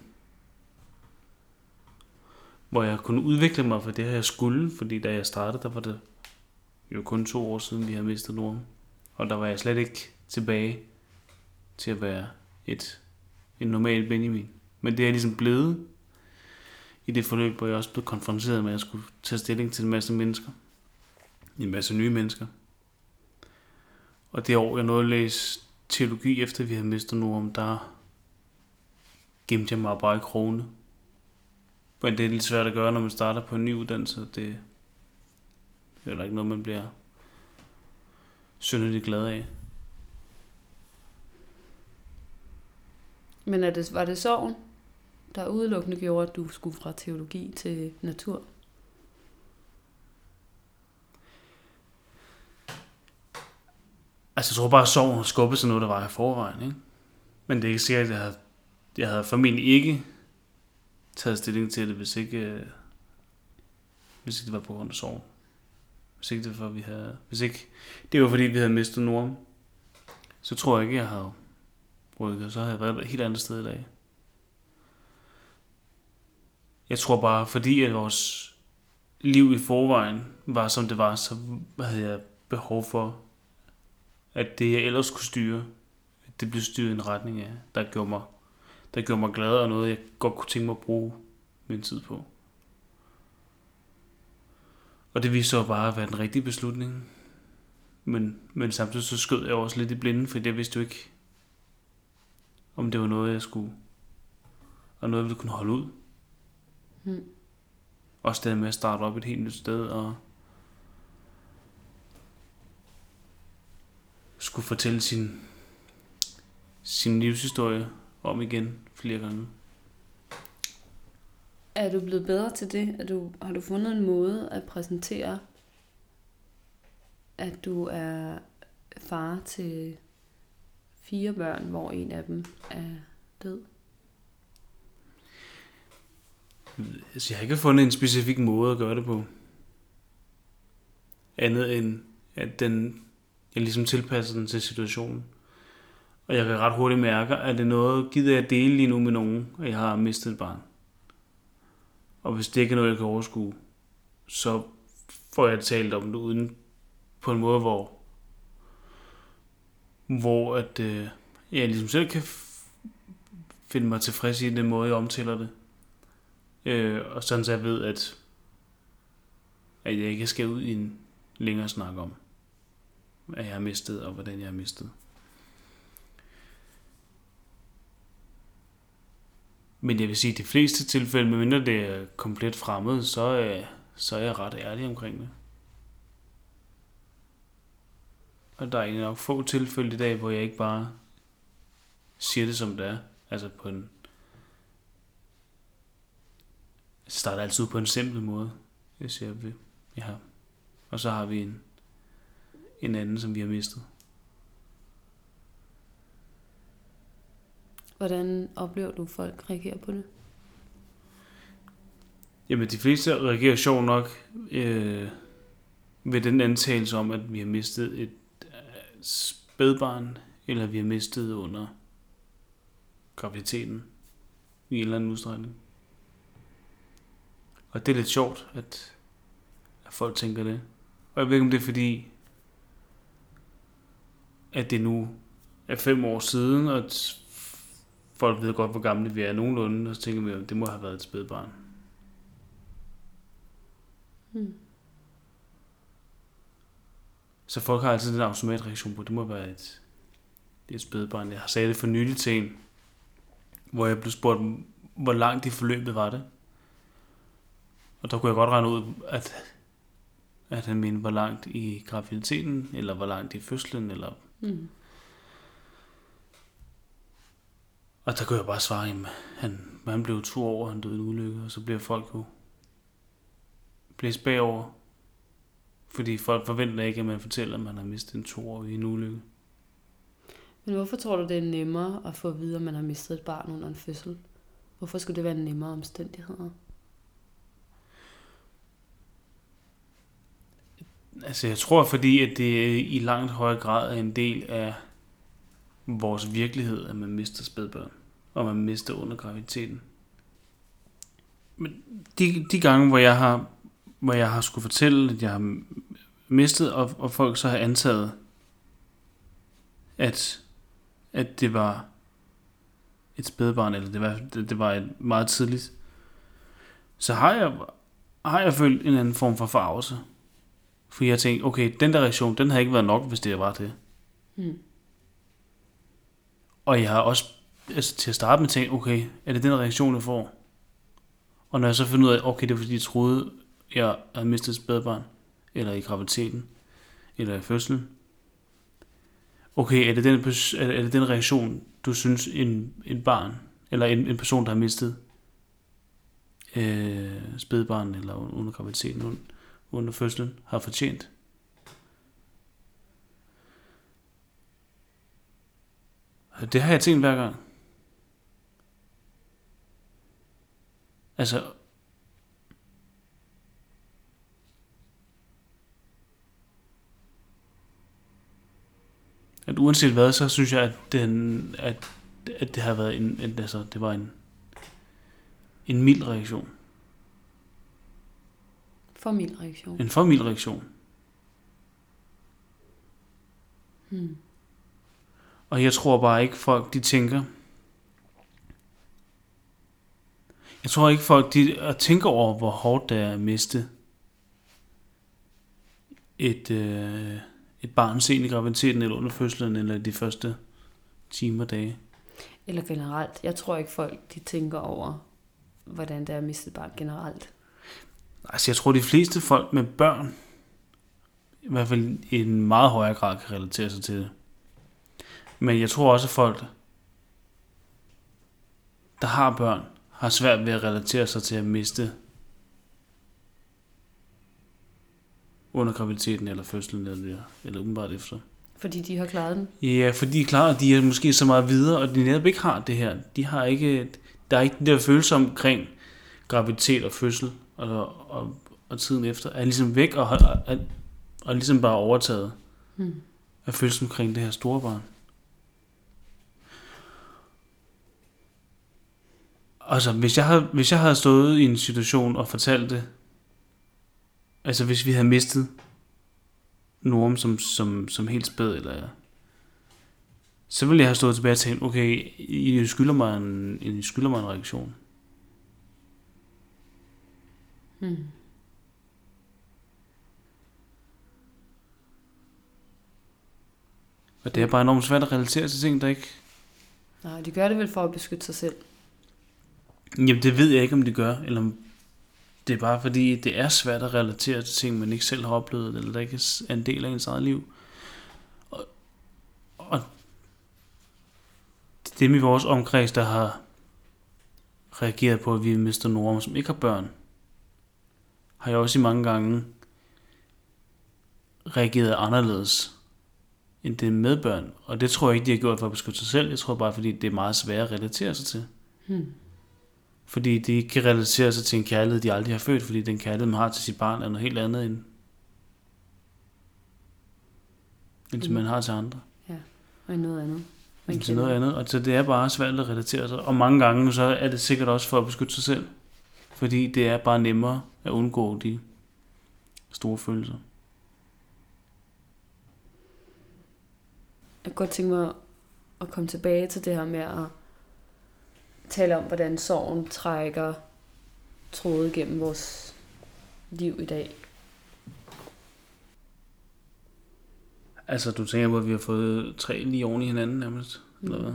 hvor jeg kunne udvikle mig for det her, jeg skulle, fordi da jeg startede, der var det jo kun to år siden, vi havde mistet Norm. Og der var jeg slet ikke tilbage til at være et, en normal Benjamin. Men det er ligesom blevet i det forløb, hvor jeg også blev konfronteret med, at jeg skulle tage stilling til en masse mennesker. En masse nye mennesker. Og det år, jeg nåede at læse teologi, efter vi havde mistet Norm, der gemte jeg mig bare i krone. Men det er lidt svært at gøre, når man starter på en ny uddannelse. Det er jo ikke noget, man bliver synderligt glad af. Men er det, var det sorgen, der udelukkende gjorde, at du skulle fra teologi til natur? Altså, jeg tror bare, at sorgen har skubbet sig noget, der var i forvejen, ikke? Men det er ikke sikkert, at jeg havde, jeg havde formentlig ikke taget stilling til det, hvis ikke, øh, hvis ikke det var på grund af sorg. Hvis ikke det var, vi havde, hvis ikke, det var fordi, vi havde mistet Norm, så tror jeg ikke, jeg havde rykket. Så havde jeg været et helt andet sted i dag. Jeg tror bare, fordi at vores liv i forvejen var, som det var, så havde jeg behov for, at det, jeg ellers kunne styre, det blev styret i en retning af, der gjorde mig der gjorde mig glad og noget, jeg godt kunne tænke mig at bruge min tid på. Og det viste sig bare at være den rigtige beslutning. Men, men samtidig så skød jeg også lidt i blinden, for jeg vidste jo ikke, om det var noget, jeg skulle, og noget, jeg ville kunne holde ud. Mm. Også det med at starte op et helt nyt sted, og skulle fortælle sin, sin livshistorie om igen flere gange. Er du blevet bedre til det? Er du, har du fundet en måde at præsentere, at du er far til fire børn, hvor en af dem er død? Altså, jeg har ikke fundet en specifik måde at gøre det på. Andet end, at den, jeg ligesom tilpasser den til situationen. Og jeg kan ret hurtigt mærke, at det er noget, gider jeg dele lige nu med nogen, at jeg har mistet et barn. Og hvis det ikke er noget, jeg kan overskue, så får jeg talt om det uden på en måde, hvor, hvor at, øh, jeg ligesom selv kan finde mig tilfreds i den måde, jeg omtaler det. Øh, og sådan så jeg ved, at, at jeg ikke skal ud i en længere snak om, at jeg har mistet, og hvordan jeg har mistet. Men jeg vil sige, at de fleste tilfælde, medmindre det er komplet fremmed, så øh, så er jeg ret ærlig omkring det. Og der er egentlig nok få tilfælde i dag, hvor jeg ikke bare siger det som det er. Altså på en... Jeg starter altid på en simpel måde. Jeg siger, vi, ja. Og så har vi en, en anden, som vi har mistet. Hvordan oplever du, at folk reagerer på det? Jamen, de fleste reagerer sjovt nok øh, ved den antagelse om, at vi har mistet et øh, spædbarn, eller vi har mistet under graviditeten i en eller anden udstrækning. Og det er lidt sjovt, at, at folk tænker det. Og jeg ved ikke, om det er fordi, at det nu er fem år siden, og at folk ved godt, hvor gamle vi er nogenlunde, og så tænker vi, at det må have været et spædbarn. Hmm. Så folk har altid den automatreaktion på, at det må være et, det er et spædbarn. Jeg har sagt det for nylig til en, hvor jeg blev spurgt, hvor langt i forløbet var det. Og der kunne jeg godt regne ud, at, at han mente, hvor langt i graviditeten, eller hvor langt i fødslen, eller... Mm. Og der kunne jeg bare svare, at han, han blev to år, han døde en ulykke, og så bliver folk jo blæst bagover. Fordi folk forventer ikke, at man fortæller, at man har mistet en to år i en ulykke. Men hvorfor tror du, det er nemmere at få at vide, at man har mistet et barn under en fødsel? Hvorfor skulle det være nemmere omstændigheder? Altså jeg tror, fordi at det i langt højere grad er en del af vores virkelighed, at man mister spædbørn, og man mister under graviditeten. Men de, de gange, hvor jeg har, hvor jeg har skulle fortælle, at jeg har mistet, og, og folk så har antaget, at, at det var et spædbarn, eller det var, det, det var et meget tidligt, så har jeg, har jeg følt en anden form for farvelse. For jeg tænkte, okay, den der reaktion, den havde ikke været nok, hvis det var det. Mm. Og jeg har også altså, til at starte med tænkt, okay, er det den reaktion, jeg får? Og når jeg så finder ud af, okay, det er fordi, jeg troede, jeg havde mistet et spædbarn, eller i graviditeten, eller i fødslen. Okay, er det den, er det den reaktion, du synes, en, en barn, eller en, en person, der har mistet øh, spædbarn, eller under graviditeten, under fødslen, har fortjent? Det har jeg tænkt hver gang. Altså, at uanset hvad, så synes jeg, at, den, at, at det har været en, en, altså, det var en, en mild reaktion. For mild reaktion. En for mild reaktion. Hmm. Og jeg tror bare ikke, folk de tænker. Jeg tror ikke, folk de tænker over, hvor hårdt det er at miste et, øh, et barn sent i graviditeten, eller under fødslen, eller de første timer dage. Eller generelt. Jeg tror ikke, folk de tænker over, hvordan det er at miste et barn generelt. Altså, jeg tror, de fleste folk med børn, i hvert fald i en meget højere grad, kan relatere sig til det. Men jeg tror også, at folk, der har børn, har svært ved at relatere sig til at miste under graviditeten eller fødslen eller, eller umiddelbart efter. Fordi de har klaret den? Ja, fordi de er klar, de er måske så meget videre, og de netop ikke har det her. De har ikke, der er ikke den der følelse omkring graviditet og fødsel og, og, og tiden efter, er ligesom væk og, og, og, og ligesom bare overtaget hmm. af følelsen omkring det her store barn. Altså, hvis jeg, havde, hvis jeg havde stået i en situation og fortalt det, altså hvis vi havde mistet Norm som, som, som helt spæd, eller så ville jeg have stået tilbage og tænkt, okay, I skylder mig en, I skylder mig en reaktion. Hmm. Og det er bare enormt svært at relatere til ting, der ikke... Nej, de gør det vel for at beskytte sig selv. Jamen, det ved jeg ikke, om de gør, eller om det er bare fordi, det er svært at relatere til ting, man ikke selv har oplevet, eller der ikke er en del af ens eget liv. Og, og det er dem i vores omkreds, der har reageret på, at vi mister nogen, som ikke har børn, har jeg også i mange gange reageret anderledes end det med børn. Og det tror jeg ikke, de har gjort for at beskytte sig selv. Jeg tror bare, fordi det er meget svært at relatere sig til. Hmm. Fordi de ikke kan relatere sig til en kærlighed, de aldrig har født, fordi den kærlighed, man har til sit barn, er noget helt andet end, end mm. man har til andre. Ja, og noget andet. Man til noget andet, og så det er bare svært at relatere sig. Og mange gange så er det sikkert også for at beskytte sig selv. Fordi det er bare nemmere at undgå de store følelser. Jeg kan godt tænke mig at komme tilbage til det her med at tale om, hvordan sorgen trækker tråde gennem vores liv i dag. Altså, du tænker på, at vi har fået tre lige oven i hinanden nærmest? Mm. Eller hvad?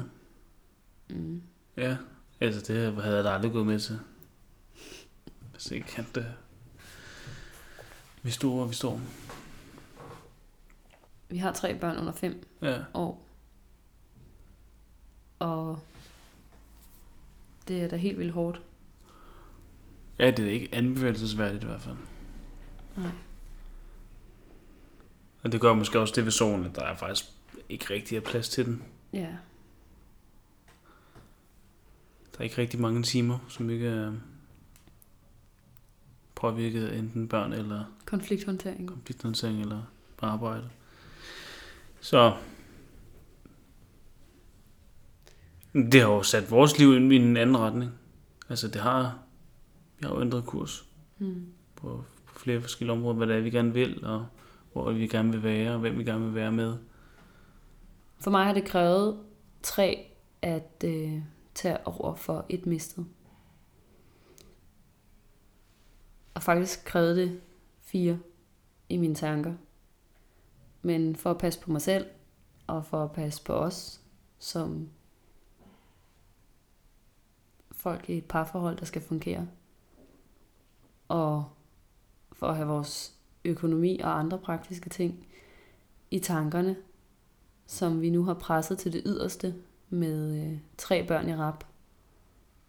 Mm. Ja, altså det havde jeg da aldrig gået med til. Hvis ikke han det. Vi står, hvor vi står. Vi har tre børn under fem Ja. år. Og det er da helt vildt hårdt. Ja, det er ikke anbefalesværdigt i hvert fald. Nej. Og det gør måske også det ved solen, at der er faktisk ikke rigtig er plads til den. Ja. Der er ikke rigtig mange timer, som ikke er påvirket enten børn eller Konflikthåndtering. konflikthåndtering eller på arbejde. Så det har jo sat vores liv i en anden retning. Altså det har, vi har jo ændret kurs Mm. på, på flere forskellige områder, hvad det er, vi gerne vil, og hvor vi gerne vil være, og hvem vi gerne vil være med. For mig har det krævet tre at øh, tage over for et mistet. Og faktisk krævede det fire i mine tanker. Men for at passe på mig selv, og for at passe på os, som folk i et parforhold, der skal fungere. Og for at have vores økonomi og andre praktiske ting i tankerne, som vi nu har presset til det yderste med øh, tre børn i rap,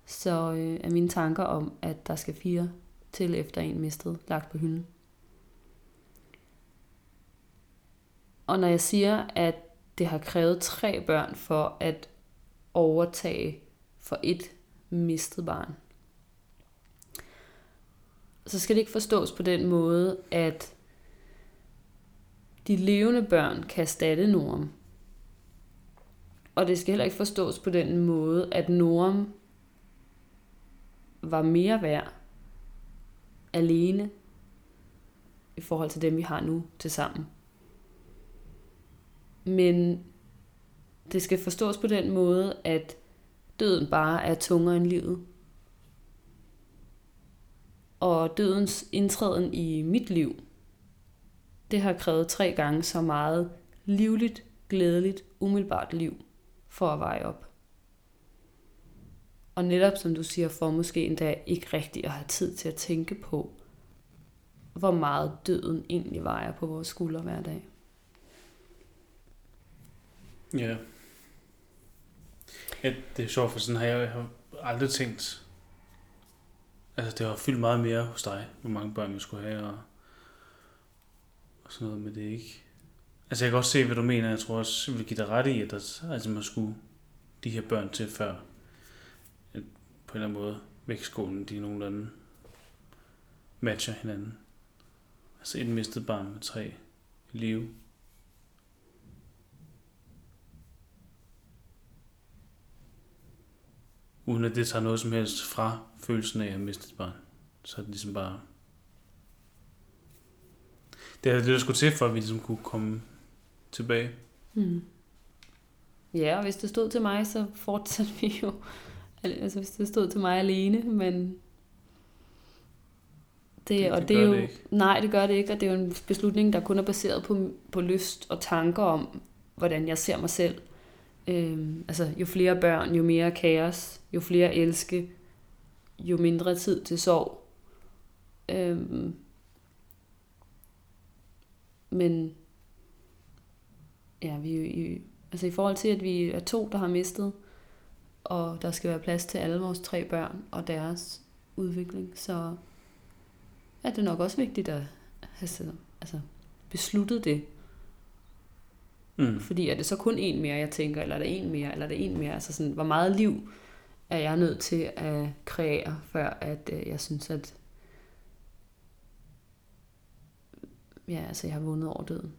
så øh, er mine tanker om, at der skal fire til efter en mistet, lagt på hylden. Og når jeg siger, at det har krævet tre børn for at overtage for et mistet barn, så skal det ikke forstås på den måde, at de levende børn kan erstatte Norm. Og det skal heller ikke forstås på den måde, at Norm var mere værd alene i forhold til dem, vi har nu til sammen. Men det skal forstås på den måde, at døden bare er tungere end livet. Og dødens indtræden i mit liv, det har krævet tre gange så meget livligt, glædeligt, umiddelbart liv for at veje op. Og netop som du siger, for måske endda ikke rigtig at have tid til at tænke på, hvor meget døden egentlig vejer på vores skuldre hver dag. Ja. ja det er sjovt, for sådan har jeg, jeg har aldrig tænkt... Altså, det har fyldt meget mere hos dig, hvor mange børn jeg skulle have, og, og sådan noget, men det er ikke... Altså, jeg kan også se, hvad du mener. Jeg tror også, jeg vil give dig ret i, at der, altså, man skulle de her børn til før, en eller anden måde, vægtskålen, de nogenlunde matcher hinanden. Altså, et mistet barn med tre liv. uden at det tager noget som helst fra følelsen af at have mistet et barn. Så er det ligesom bare... Det er det, der skulle til, for at vi ligesom kunne komme tilbage. Mm. Ja, og hvis det stod til mig, så fortsatte vi jo. Altså hvis det stod til mig alene, men det, Det- og det det er jo, det ikke. Nej, det gør det ikke, og det er jo en beslutning, der kun er baseret på, på lyst og tanker om, hvordan jeg ser mig selv. Øhm, altså, jo flere børn, jo mere kaos, jo flere elske, jo mindre tid til sorg. Øhm, men ja, vi altså i forhold til, at vi er to, der har mistet, og der skal være plads til alle vores tre børn og deres udvikling, så er det nok også vigtigt at have altså, besluttet det. Mm. Fordi er det så kun en mere, jeg tænker, eller er det en mere, eller er det en mere? Altså sådan, hvor meget liv er jeg nødt til at kreere, før at øh, jeg synes, at ja, altså, jeg har vundet over døden.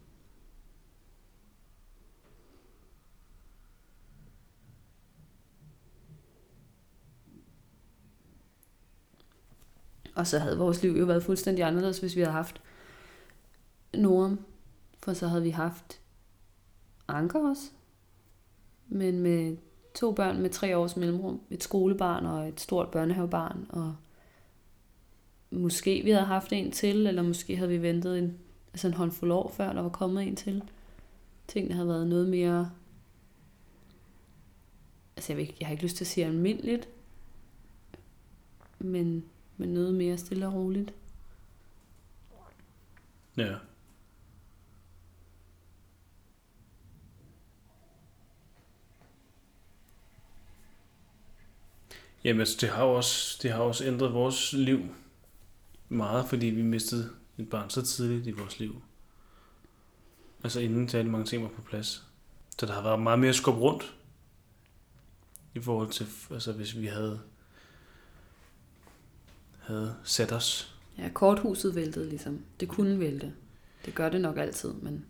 Og så havde vores liv jo været fuldstændig anderledes, hvis vi havde haft Norm. For så havde vi haft Anker også. Men med to børn med tre års mellemrum. Et skolebarn og et stort børnehavebarn. Og måske vi havde haft en til, eller måske havde vi ventet en, altså en håndfuld år før, der var kommet en til. Tingene havde været noget mere... Altså jeg, vil ikke, jeg har ikke lyst til at sige almindeligt. Men, men noget mere stille og roligt. Ja. Jamen, altså, det har også, det har også ændret vores liv meget, fordi vi mistede et barn så tidligt i vores liv. Altså inden særlig mange ting var på plads. Så der har været meget mere skub rundt i forhold til, altså hvis vi havde, havde sat os. Ja, korthuset væltede ligesom. Det kunne vælte. Det gør det nok altid, men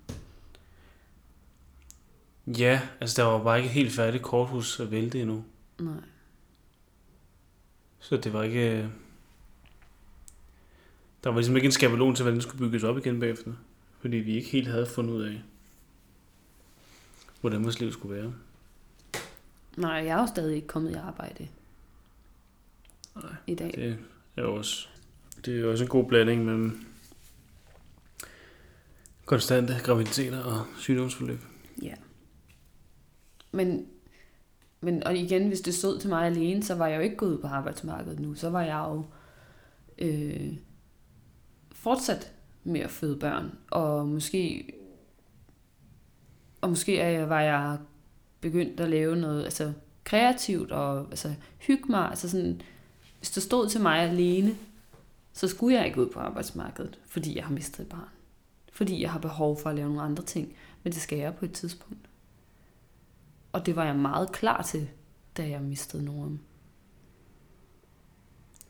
Ja, altså der var bare ikke helt færdigt korthus at vælte endnu. nej. Så det var ikke... Der var ligesom ikke en skabelon til, hvordan det skulle bygges op igen bagefter. Fordi vi ikke helt havde fundet ud af, hvordan vores liv skulle være. Nej, jeg er jo stadig ikke kommet i arbejde Nej, i dag. Det er jo også, det er også en god blanding mellem konstante graviditeter og sygdomsforløb. Ja. Men, men og igen, hvis det stod til mig alene, så var jeg jo ikke gået ud på arbejdsmarkedet nu. Så var jeg jo øh, fortsat med at føde børn. Og måske, og måske er jeg, var jeg begyndt at lave noget altså, kreativt og altså, hygge mig. Altså sådan, hvis det stod til mig alene, så skulle jeg ikke ud på arbejdsmarkedet, fordi jeg har mistet et barn. Fordi jeg har behov for at lave nogle andre ting. Men det skal jeg på et tidspunkt. Og det var jeg meget klar til, da jeg mistede Norm.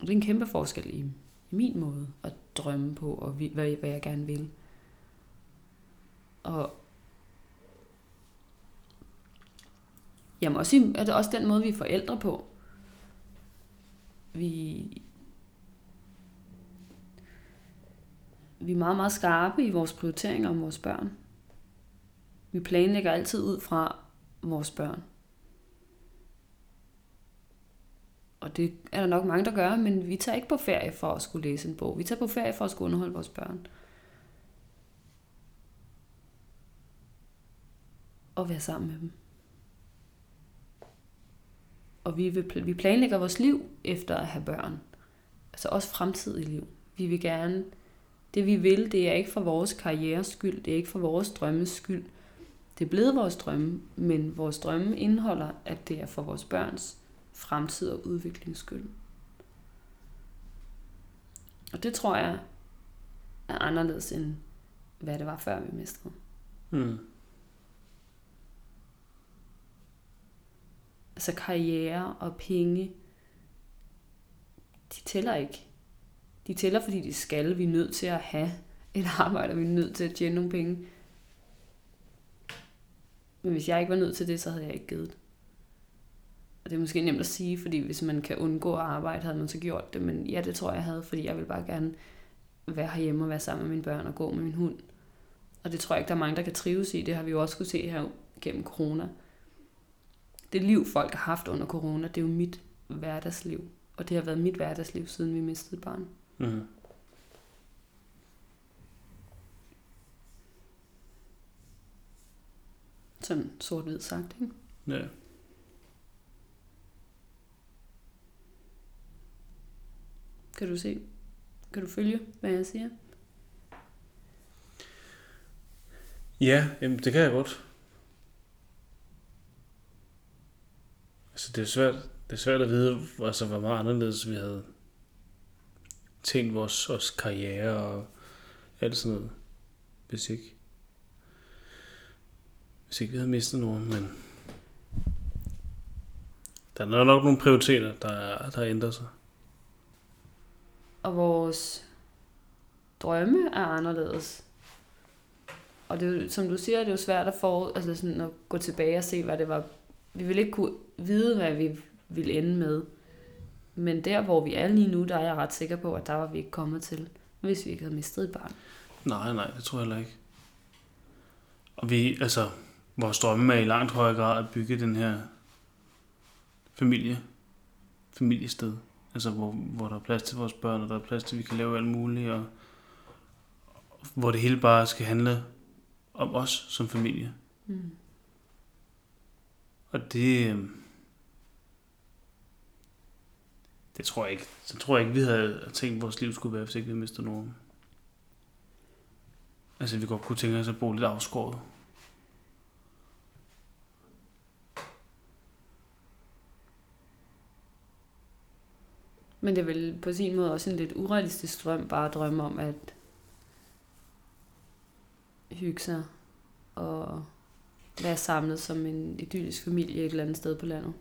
Og det er en kæmpe forskel i, i min måde at drømme på, og vi- hvad, hvad jeg gerne vil. Og jamen også, er det også den måde, vi er forældre på. Vi, vi er meget, meget skarpe i vores prioriteringer om vores børn. Vi planlægger altid ud fra vores børn. Og det er der nok mange, der gør, men vi tager ikke på ferie for at skulle læse en bog. Vi tager på ferie for at skulle underholde vores børn. Og være sammen med dem. Og vi, vil, vi planlægger vores liv efter at have børn. Altså også fremtidige liv. Vi vil gerne, det vi vil, det er ikke for vores karrieres skyld, det er ikke for vores drømmes skyld. Det er blevet vores drømme, men vores drømme indeholder, at det er for vores børns fremtid og udviklings skyld. Og det tror jeg er anderledes end hvad det var før vi mistede. Mm. Altså karriere og penge, de tæller ikke. De tæller, fordi de skal. Vi er nødt til at have et [LAUGHS] arbejde, og vi er nødt til at tjene nogle penge. Men hvis jeg ikke var nødt til det, så havde jeg ikke givet det. Og det er måske nemt at sige, fordi hvis man kan undgå at arbejde, havde man så gjort det. Men ja, det tror jeg, jeg havde, fordi jeg vil bare gerne være herhjemme og være sammen med mine børn og gå med min hund. Og det tror jeg ikke, der er mange, der kan trives i. Det har vi jo også kunne se her gennem corona. Det liv, folk har haft under corona, det er jo mit hverdagsliv. Og det har været mit hverdagsliv, siden vi mistede et barn. Mm. Sådan sort-hvid sagt, ikke? Ja. Kan du se? Kan du følge, hvad jeg siger? Ja, jamen, det kan jeg godt. Altså, det er svært, det er svært at vide, altså, hvor meget anderledes vi havde tænkt vores, vores karriere og alt sådan noget, hvis ikke, hvis ikke vi havde mistet nogen, men der er nok nogle prioriteter, der, der ændrer sig. Og vores drømme er anderledes. Og det er, jo- som du siger, det er jo svært at, for, altså sådan at gå tilbage og se, hvad det var. Vi vil ikke kunne vide, hvad vi ville ende med. Men der, hvor vi er lige nu, der er jeg ret sikker på, at der var vi ikke kommet til, hvis vi ikke havde mistet et barn. Nej, nej, det tror jeg heller ikke. Og vi, altså, vores drømme er i langt højere grad at bygge den her familie, familiested. Altså, hvor, hvor der er plads til vores børn, og der er plads til, at vi kan lave alt muligt, og hvor det hele bare skal handle om os som familie. Mm. Og det, øh, det tror jeg ikke, så tror jeg ikke, vi havde tænkt, at vores liv skulle være, hvis ikke vi mistede nogen. Altså, vi godt kunne tænke os at bo lidt afskåret. Men det er vel på sin måde også en lidt urealistisk drøm, bare at drømme om at hygge sig og være samlet som en idyllisk familie et eller andet sted på landet.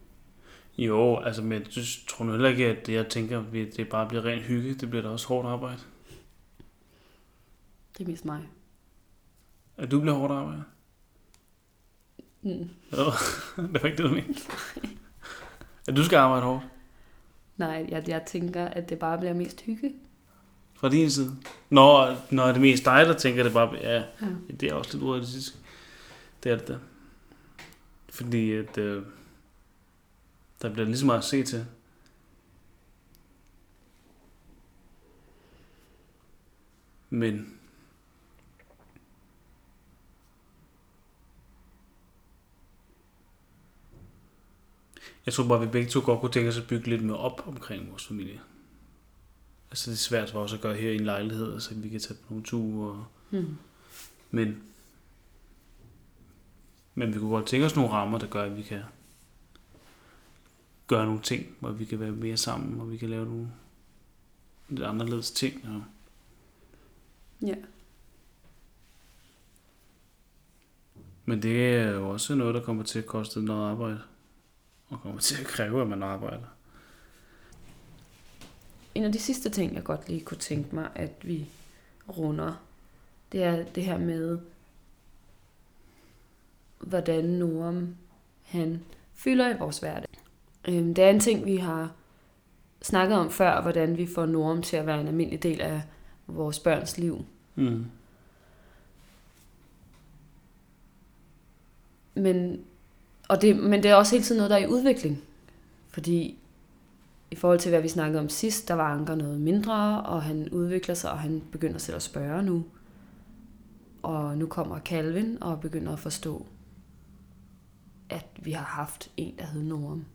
Jo, altså, men jeg tror nu heller ikke, at det, jeg tænker, at det bare bliver rent hygge. Det bliver da også hårdt arbejde. Det er mest mig. At du bliver hårdt arbejde? Mm. Jo, [LAUGHS] det var ikke det, du mente. At du skal arbejde hårdt? Nej, jeg, jeg tænker, at det bare bliver mest hygge. Fra din side? Nå, når det er mest dig, der tænker det bare, ja, Ja. det er også lidt urealistisk. Det er det da. Fordi at, øh, der bliver lige så meget at se til. Men jeg tror bare, at vi begge to godt kunne tænke os at bygge lidt mere op omkring vores familie. Altså det er svært for os at gøre her i en lejlighed, altså vi kan tage på nogle ture. Og, Mm. men, men vi kunne godt tænke os nogle rammer, der gør, at vi kan gøre nogle ting, hvor vi kan være mere sammen, og vi kan lave nogle lidt anderledes ting. Og, Ja. men det er jo også noget, der kommer til at koste noget arbejde. Og kommer til at kræve, at man arbejder. En af de sidste ting, jeg godt lige kunne tænke mig, at vi runder, det er det her med, hvordan Noam han fylder i vores hverdag. Øhm, Det er en ting, vi har snakket om før, hvordan vi får Noam til at være en almindelig del af vores børns liv. Mm. Men, og det, men det er også hele tiden noget, der er i udvikling. Fordi i forhold til, hvad vi snakkede om sidst, der var Anker noget mindre, og han udvikler sig, og han begynder selv at spørge nu. Og nu kommer Calvin og begynder at forstå, at vi har haft en, der hed Norm.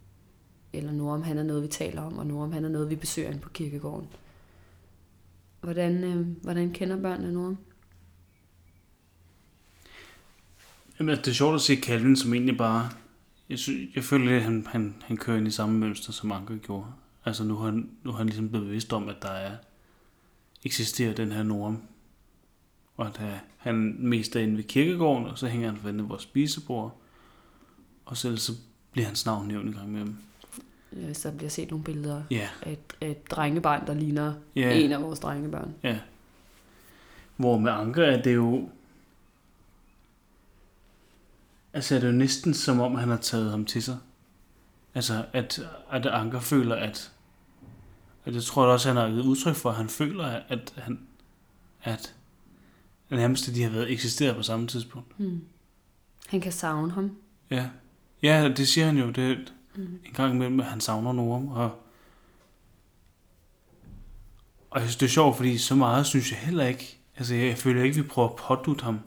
Eller Norm, han er noget, vi taler om, og Norm, han er noget, vi besøger inde på kirkegården. Hvordan, øh, hvordan kender børnene Norm? Jamen, altså, det er sjovt at se Calvin, som egentlig bare... Jeg, synes, jeg føler lidt, at han, han, han kører ind i samme mønster, som Anker gjorde. Altså, nu har han, nu har han ligesom blevet bevidst om, at der er, eksisterer den her norm. Og at øh, han mest er inde ved kirkegården, og så hænger han ved vores spisebord. Og så, så bliver hans navn nævnt en gang med dem. Hvis der bliver set nogle billeder Ja, af et, af et drengebarn, der ligner ja. en af vores drengebørn. Ja. Hvor med Anker er det jo... Altså er det jo næsten som om, han har taget ham til sig. Altså at, at Anker føler, at... Og det tror jeg også, han har givet udtryk for, at han føler, at han... At nærmest at de har været eksisteret på samme tidspunkt. Hmm. Han kan savne ham. Ja. Ja, det siger han jo. Det, Mm. en gang imellem, at han savner Noam. Og, og jeg synes, det er sjovt, fordi så meget synes jeg heller ikke. Altså, jeg, jeg føler ikke, vi prøver at pådutte ham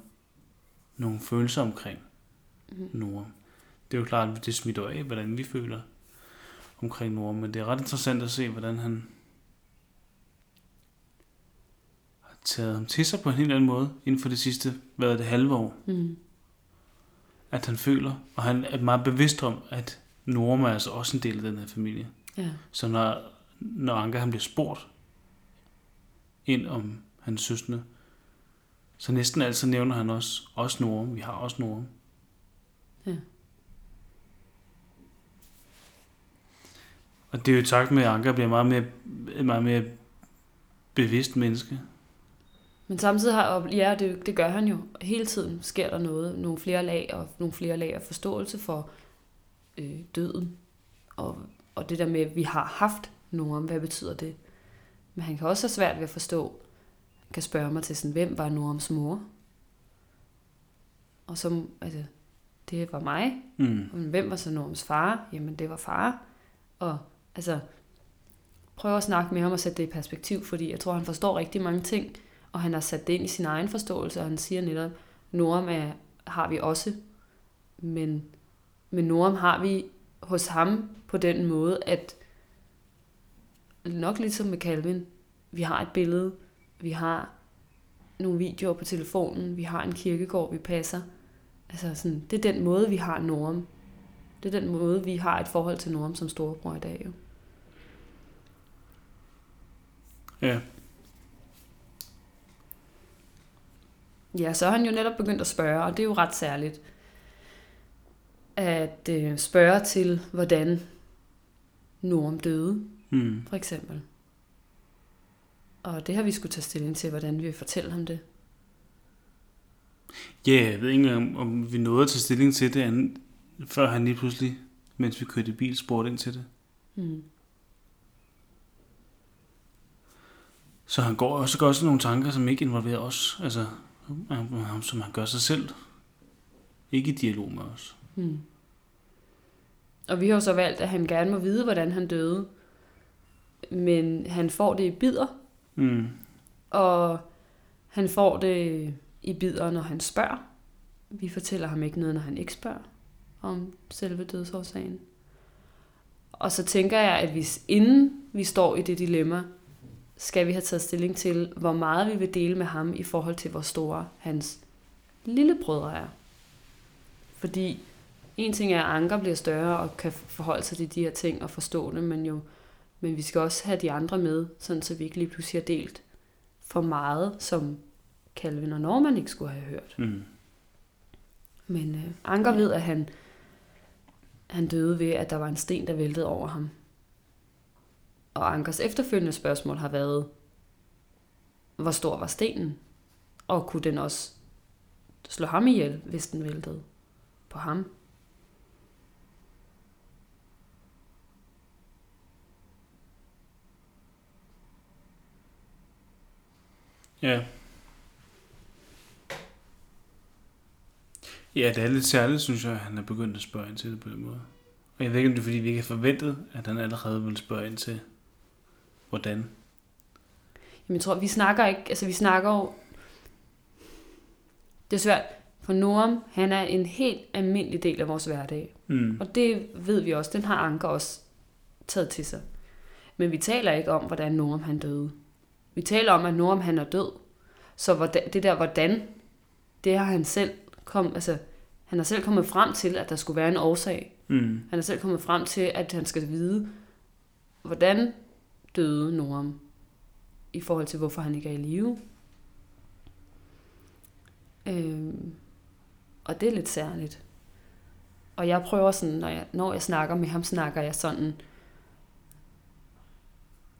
nogle følelser omkring Mm. Noam. Det er jo klart, at det smitter af, hvordan vi føler omkring Noam. Men det er ret interessant at se, hvordan han har taget ham til sig på en helt anden måde inden for det sidste, hvad er det, halve år Mm. at han føler, og han er meget bevidst om, at Norma er altså også en del af den her familie. Ja. Så når, når Anker han bliver spurgt ind om hans søstre, så næsten altid nævner han også, også Norm. Vi har også Norm. Ja. Og det er jo takt med, at Anker bliver meget mere, et meget mere bevidst menneske. Men samtidig har, ja, det, det gør han jo. Hele tiden sker der noget. Nogle flere lag og nogle flere lag af forståelse for øh, døden. Og, og det der med, at vi har haft Norm, hvad betyder det? Men han kan også have svært ved at forstå. Han kan spørge mig til sådan, hvem var Norms mor? Og så, altså, det var mig. Mm. Men hvem var så Norms far? Jamen, det var far. Og altså, prøv at snakke med ham og sætte det i perspektiv, fordi jeg tror, han forstår rigtig mange ting, og han har sat det ind i sin egen forståelse, og han siger netop, Norm er, har vi også, men, men Norm har vi hos ham på den måde, at nok ligesom med Calvin, vi har et billede, vi har nogle videoer på telefonen, vi har en kirkegård, vi passer. Altså sådan, det er den måde, vi har Norm. Det er den måde, vi har et forhold til Norm som storebror i dag. Jo. Ja. Ja, så har han jo netop begyndt at spørge, og det er jo ret særligt. At øh, spørge til, hvordan Norm døde, Mm. for eksempel. Og det har vi skulle tage stilling til, hvordan vi vil fortælle ham det. Ja, yeah, jeg ved ikke engang, om vi nåede at tage stilling til det andet, før han lige pludselig, mens vi kørte i bil, spurgte ind til det. Mm. Så han går også, går også nogle tanker, som ikke involverer os. Altså, ham- som han gør sig selv. Ikke i dialog med os. Mm. Og vi har jo så valgt, at han gerne må vide, hvordan han døde. Men han får det i bidder, Mm. og han får det i bidder, når han spørger. Vi fortæller ham ikke noget, når han ikke spørger om selve dødsårsagen. Og så tænker jeg, at hvis inden vi står i det dilemma, skal vi have taget stilling til, hvor meget vi vil dele med ham i forhold til, hvor store hans lillebrødre er. Fordi en ting er, at Anker bliver større og kan forholde sig til de her ting og forstå det, men jo men vi skal også have de andre med, sådan så vi ikke lige pludselig har delt for meget, som Calvin og Norman ikke skulle have hørt. Mm. Men øh, Anker ved, at han, han døde ved, at der var en sten, der væltede over ham. Og Ankers efterfølgende spørgsmål har været, hvor stor var stenen? Og kunne den også slå ham ihjel, hvis den væltede på ham? Ja. Ja, det er lidt særligt, synes jeg, at han er begyndt at spørge ind til det på den måde. Og jeg ved ikke, om det er, fordi vi ikke har forventet, at han allerede ville spørge ind til, hvordan. Jamen, jeg tror, vi snakker ikke, altså vi snakker jo, det er svært, for Norm, han er en helt almindelig del af vores hverdag. Mm. Og det ved vi også, den har Anker også taget til sig. Men vi taler ikke om, hvordan Norm han døde. Vi taler om, at Norm han er død. Så hvordan, det der hvordan, det har han selv kom, altså, han har selv kommet frem til, at der skulle være en årsag. Mm. Han er selv kommet frem til, at han skal vide, hvordan døde Norm i forhold til, hvorfor han ikke er i live. Øhm, og det er lidt særligt. Og jeg prøver sådan, når jeg, når jeg snakker med ham, snakker jeg sådan,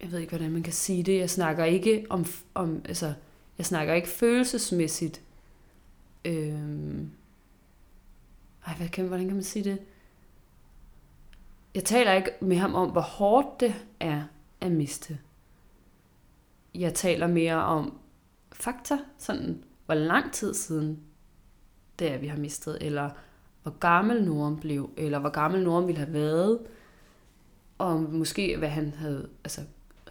jeg ved ikke, hvordan man kan sige det, jeg snakker ikke om, om altså, jeg snakker ikke følelsesmæssigt. Øhm, ej, hvad kan, hvordan kan man sige det? Jeg taler ikke med ham om, hvor hårdt det er at miste. Jeg taler mere om fakta, sådan hvor lang tid siden det er, vi har mistet, eller hvor gammel Norm blev, eller hvor gammel Norm ville have været, og måske hvad han havde, altså,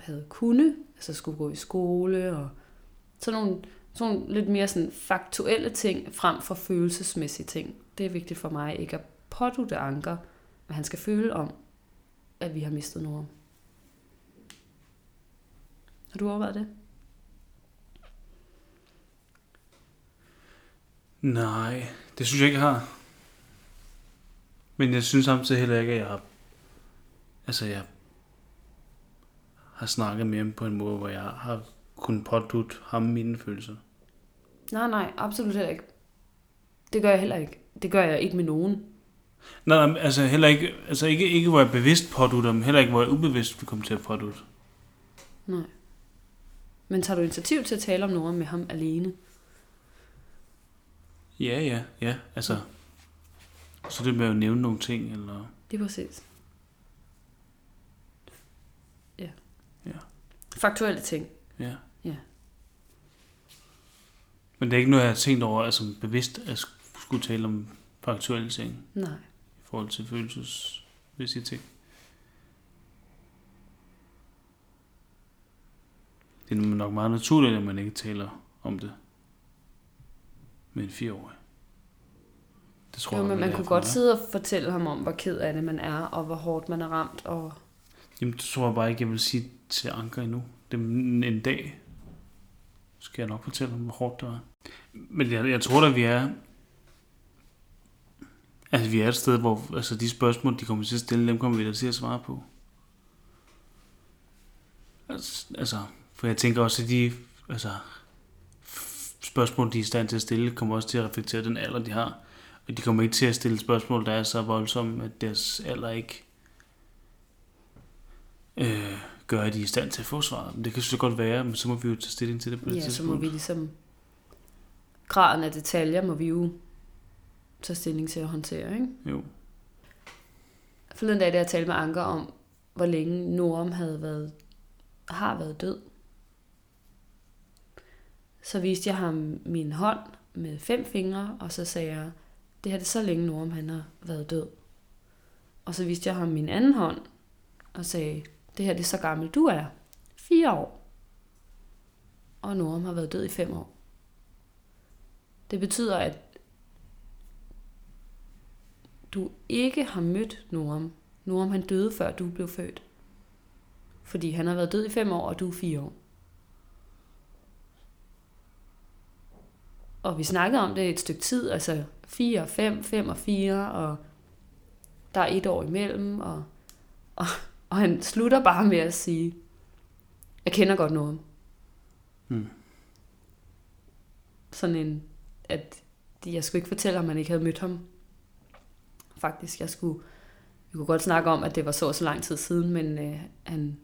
havde kunne, altså skulle gå i skole, og sådan nogle, sådan nogle lidt mere sådan faktuelle ting, frem for følelsesmæssige ting. Det er vigtigt for mig ikke at pådute Anker, hvad han skal føle om, at vi har mistet Nora. Har du overvejet det? Nej, det synes jeg ikke, jeg har. Men jeg synes samtidig heller ikke, at jeg har... Altså, jeg har snakket med ham på en måde, hvor jeg har kunnet pådute ham mine følelser. Nej, nej, absolut heller ikke. Det gør jeg heller ikke. Det gør jeg ikke med nogen. Nej, nej, altså heller ikke, altså ikke, ikke hvor jeg bevidst pådutter dem, heller ikke hvor jeg ubevidst vil komme til at pådutte. Nej. Men tager du initiativ til at tale om noget med ham alene? Ja, ja, ja, altså. Så det med at nævne nogle ting, eller... Det er præcis. Ja. Ja. Faktuelle ting. Ja. Ja. Men det er ikke noget, jeg har tænkt over, altså bevidst at sk- skulle tale om faktuelle ting Nej. i forhold til følelsesmæssige ting. Det er nok meget naturligt, at man ikke taler om det med en fireårig. Det tror Jo, jeg, men man er kunne godt mig. sidde og fortælle ham om, hvor ked af det man er, og hvor hårdt man er ramt. Og... Jamen, det tror jeg bare ikke, jeg vil sige til Anker endnu. Det er en dag. skal jeg nok fortælle, hvor hårdt det var. Men jeg, jeg tror da, vi er... Altså, vi er et sted, hvor altså, de spørgsmål, de kommer til at stille, dem kommer vi da til at svare på. Altså, altså for jeg tænker også, at de altså, spørgsmål, de er i stand til at stille, kommer også til at reflektere den alder, de har. Og de kommer ikke til at stille spørgsmål, der er så voldsomme, at deres alder ikke øh, gør, at de i stand til at få svaret. Men det kan så godt være, men så må vi jo tage stilling til det på det Ja, så tidspunkt. må vi ligesom... Graden af detaljer må vi jo tage stilling til at håndtere, ikke? Jo. Forleden dag, da jeg talte med Anker om, hvor længe Norm havde været, har været død, så viste jeg ham min hånd med fem fingre, og så sagde jeg, det her det er så længe Norm han har været død. Og så viste jeg ham min anden hånd, og sagde, det her det er så gammel du er. Fire år. Og Norm har været død i fem år. Det betyder, at du ikke har mødt Norm. Norm han døde før du blev født. Fordi han har været død i fem år, og du er fire år. Og vi snakkede om det et stykke tid, altså 4 og 5, 5 og 4, og der er et år imellem, og, og, og han slutter bare med at sige, jeg kender godt Norm. Mm. Sådan en, at jeg skulle ikke fortælle, om man ikke havde mødt ham. Faktisk, jeg skulle, vi kunne godt snakke om, at det var så og så lang tid siden, men øh, han,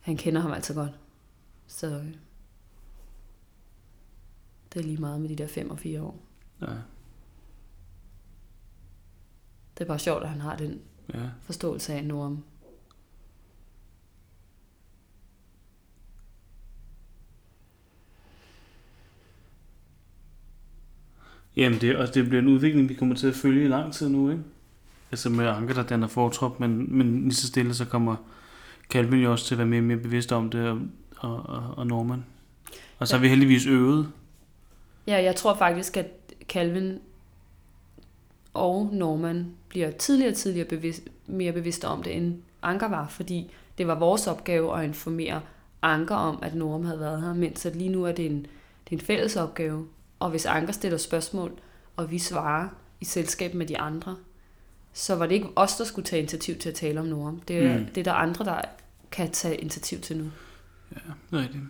han kender ham altså godt. Så øh, det er lige meget med de der 5 og 4 år. Ja. Det er bare sjovt, at han har den ja. forståelse af Norm. Jamen, det, og det bliver en udvikling, vi kommer til at følge i lang tid nu, ikke? Altså med Anker, der danner fortrop, men, men lige så stille, så kommer Calvin jo også til at være mere, mere bevidst om det, og, og, og, og Norman. Og så har vi heldigvis øvet. Ja, jeg tror faktisk, at Calvin og Norman bliver tidligere og tidligere bevidst, mere bevidste om det, end Anker var, fordi det var vores opgave at informere Anker om, at Norm havde været her, mens at lige nu er det en, det er en fælles opgave. Og hvis Anker stiller spørgsmål, og vi svarer i selskab med de andre, så var det ikke os, der skulle tage initiativ til at tale om Norm. Det er, Mm. det er der andre, der kan tage initiativ til nu. Ja, det er rigtigt.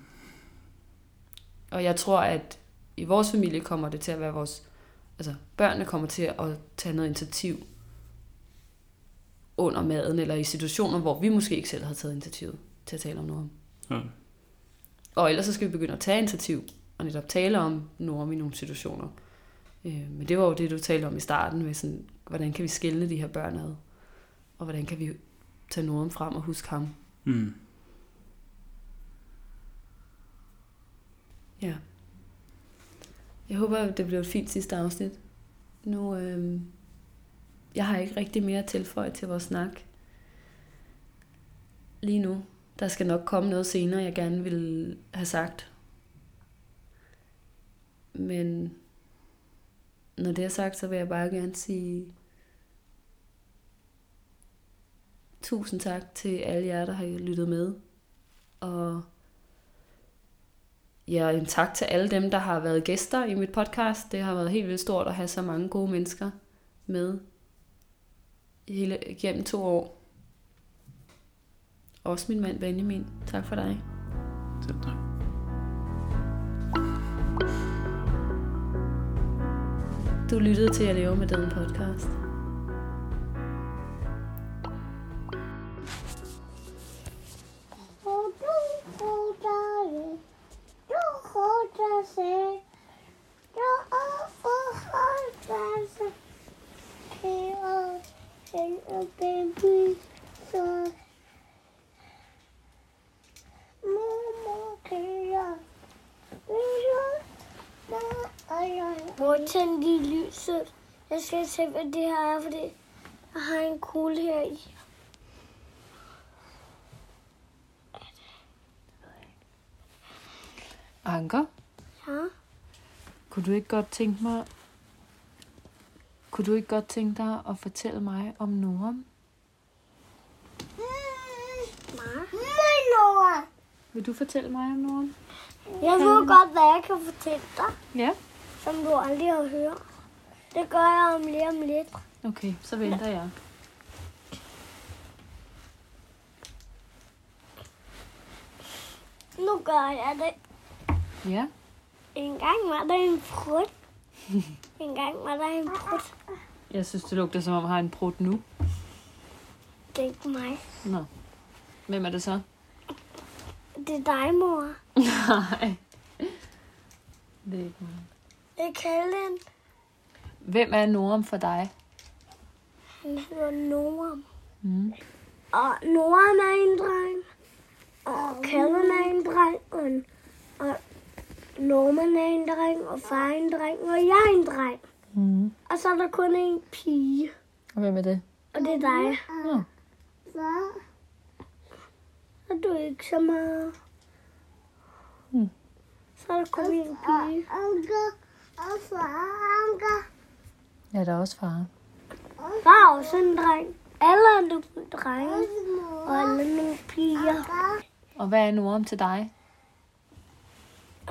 Og jeg tror, at i vores familie kommer det til at være vores... Altså, børnene kommer til at tage noget initiativ under maden, eller i situationer, hvor vi måske ikke selv har taget initiativ til at tale om Norm. Ja. Og ellers så skal vi begynde at tage initiativ, og netop tale om Norm i nogle situationer. Øh, men det var jo det, du talte om i starten, med sådan, hvordan kan vi skille de her børn ad? Og hvordan kan vi tage Norm frem og huske ham? Mm. Ja. Jeg håber, det bliver et fint sidste afsnit. Nu, øh, jeg har ikke rigtig mere tilføje til vores snak. Lige nu. Der skal nok komme noget senere, jeg gerne vil have sagt. Men når det er sagt, så vil jeg bare gerne sige tusind tak til alle jer, der har lyttet med. Og Ja, en tak til alle dem, der har været gæster i mit podcast. Det har været helt vildt stort at have så mange gode mennesker med hele, gennem to år. Også min mand Benjamin. Tak for dig. Selv tak. Du lyttede til at leve med den podcast. Og can you? Hvor tændte de lyset? Jeg skal se, hvad det her er, fordi jeg har en kugle her i. Anker, Ja. kunne du ikke godt tænke mig... Kunne du ikke godt tænke dig at fortælle mig om Norm? Mamma. Nora. Vil du fortælle mig om Norm? Jeg ved godt, hvad jeg kan fortælle dig, Ja. som du aldrig har hørt. Det gør jeg om lige om lidt. Okay, så venter jeg. Nu gør jeg det. Ja. En gang var der en prut. [LAUGHS] En gang var der en prut. Jeg synes, det lugter som om, har en prut nu. Det er ikke mig. Nå. Hvem er det så? Det er dig, mor. [LAUGHS] Nej. Det er ikke mig. Er Kellen. Hvem er Noram for dig? Han hedder Noam. Mm. Og Noam er en dreng. Og Kellen er en dreng. Og, og Norman er en dreng. Og far er en dreng. Og jeg er en dreng. Mm. Og så er der kun en pige. Og hvem er det? Og det er dig. Og du er ikke så meget. Så er der kun en pige. Ja, der er også far. Der er også en dreng. Alle nogle drenge. Og alle nogle piger. Og hvad er Noram til dig?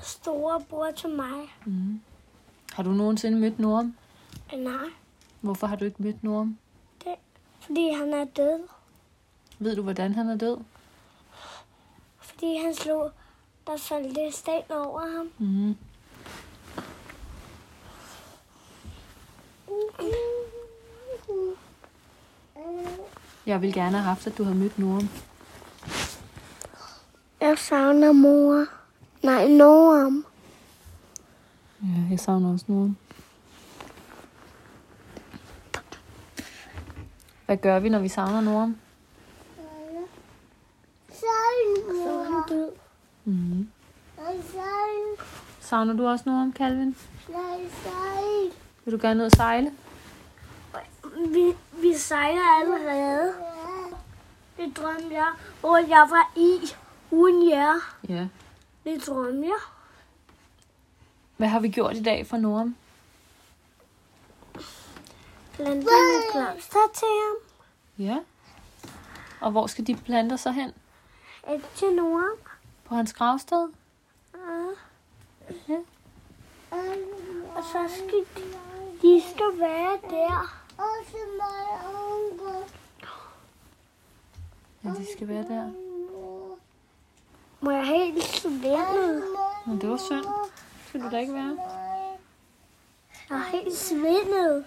Store bror til mig. Mm. Har du nogensinde mødt Noram? Nej, Hvorfor har du ikke mødt Noram? fordi han er død. Ved du, hvordan han er død? Fordi han slog, der faldt sten over ham. Mm. Jeg ville gerne have haft, at du havde mødt Noram. Jeg savner mor. Nej, Noam. Ja, jeg savner også Noram. Hvad gør vi, når vi savner Noram? Så er død. Mm. Savner du også Noram, Calvin? Vil du gerne ud og sejle? Vi, vi sejler allerede. Det drømte jeg, hvor jeg var i uden jer. Ja. Det drømte jeg. Hvad har vi gjort i dag for Noram? Plantet nogle blomster til ham. Ja. Og hvor skal de planter så hen? Et til Noam. På hans gravsted? Ja. Og så skal de, de skal være der. Ja, de skal være der. Må jeg helt svindet? Men det var synd. Skal du da ikke være? Jeg er helt svindet.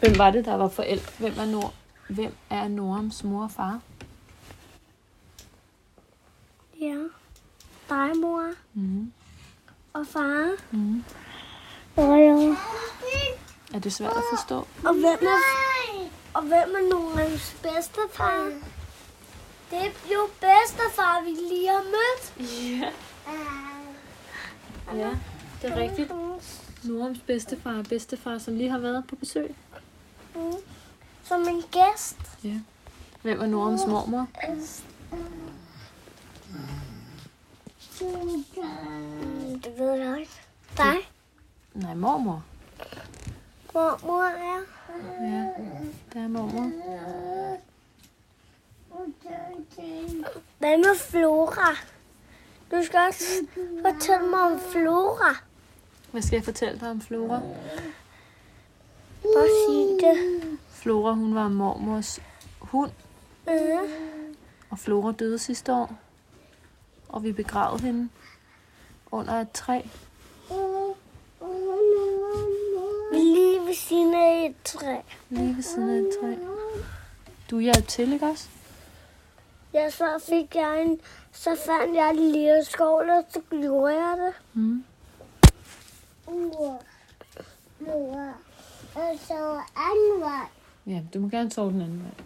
Hvem var det, der var forældre? Hvem er, Nor Hvem er Norams mor og far? Ja. Dig, mor. Mm. Og far. Mm. Og jeg. Er det svært at forstå? Og hvem er, og hvem er Noams bedstefar? Det er jo bedstefar, vi lige har mødt. Ja. Ja, det er rigtigt. Norams bedstefar og bedstefar, som lige har været på besøg. Mm. Som en gæst. Ja. Hvem er Norams mormor? Mm, Det ved jeg ikke. Dig? Nej, mormor. Mormor er. Ja, det er mormor. Hvad med Flora? Du skal også fortælle mig om Flora. Hvad skal jeg fortælle dig om Flora? Bare sig det. Flora, hun var mormors hund, Mm. og Flora døde sidste år. Og vi begravede hende under et træ. Lige ved siden af et træ. Lige ved siden af et træ. Du hjalp til, ikke også? Ja, så fik jeg en... Så fandt jeg en lille skål, og så gjorde jeg det. Mm. Og så anden vej. Ja, du må gerne sove den anden vej.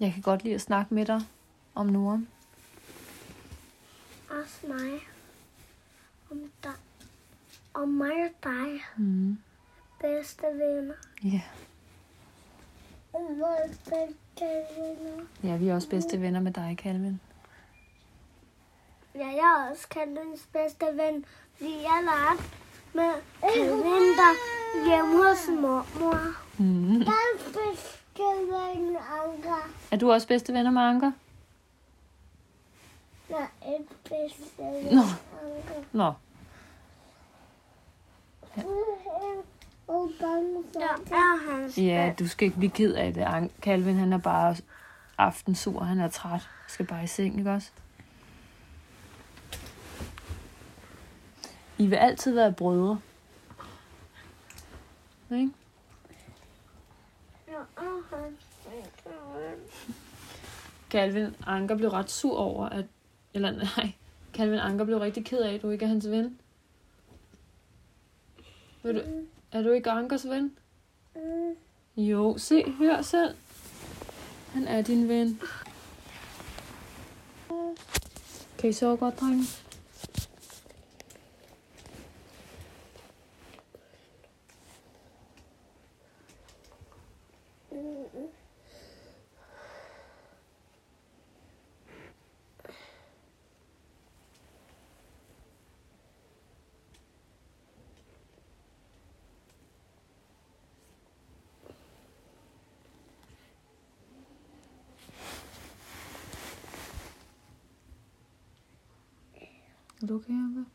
Jeg kan godt lide at snakke med dig om Noram. Også mig. Om dig. Om mig og dig. Mm. Bedste venner. Ja. Vores bedste venner. ja, vi er også bedste venner med dig, Calvin. Ja, jeg er også Calvins bedste ven, fordi jeg legede med Calvin, der hjemme hos mormor. Mm. Jeg er bedste ven, Anker. Er du også bedste venner med Anker? Er ikke bedste ven, Nå. Anker. Nå. Og bange for jeg er hans Ja, du skal ikke blive ked af det. An- Calvin, han er bare aftensur. Han er træt. Skal bare i seng, ikke også? I vil altid være brødre. Ikke? Jeg er hans. Calvin Anker blev ret sur over, at... Eller nej, Calvin Anker blev rigtig ked af, at du ikke er hans ven. Vil du, er du ikke Ankers ven? Mm. Jo, se, hør selv. Han er din ven. Kan I sove godt, drenge? Er du okay, Anker?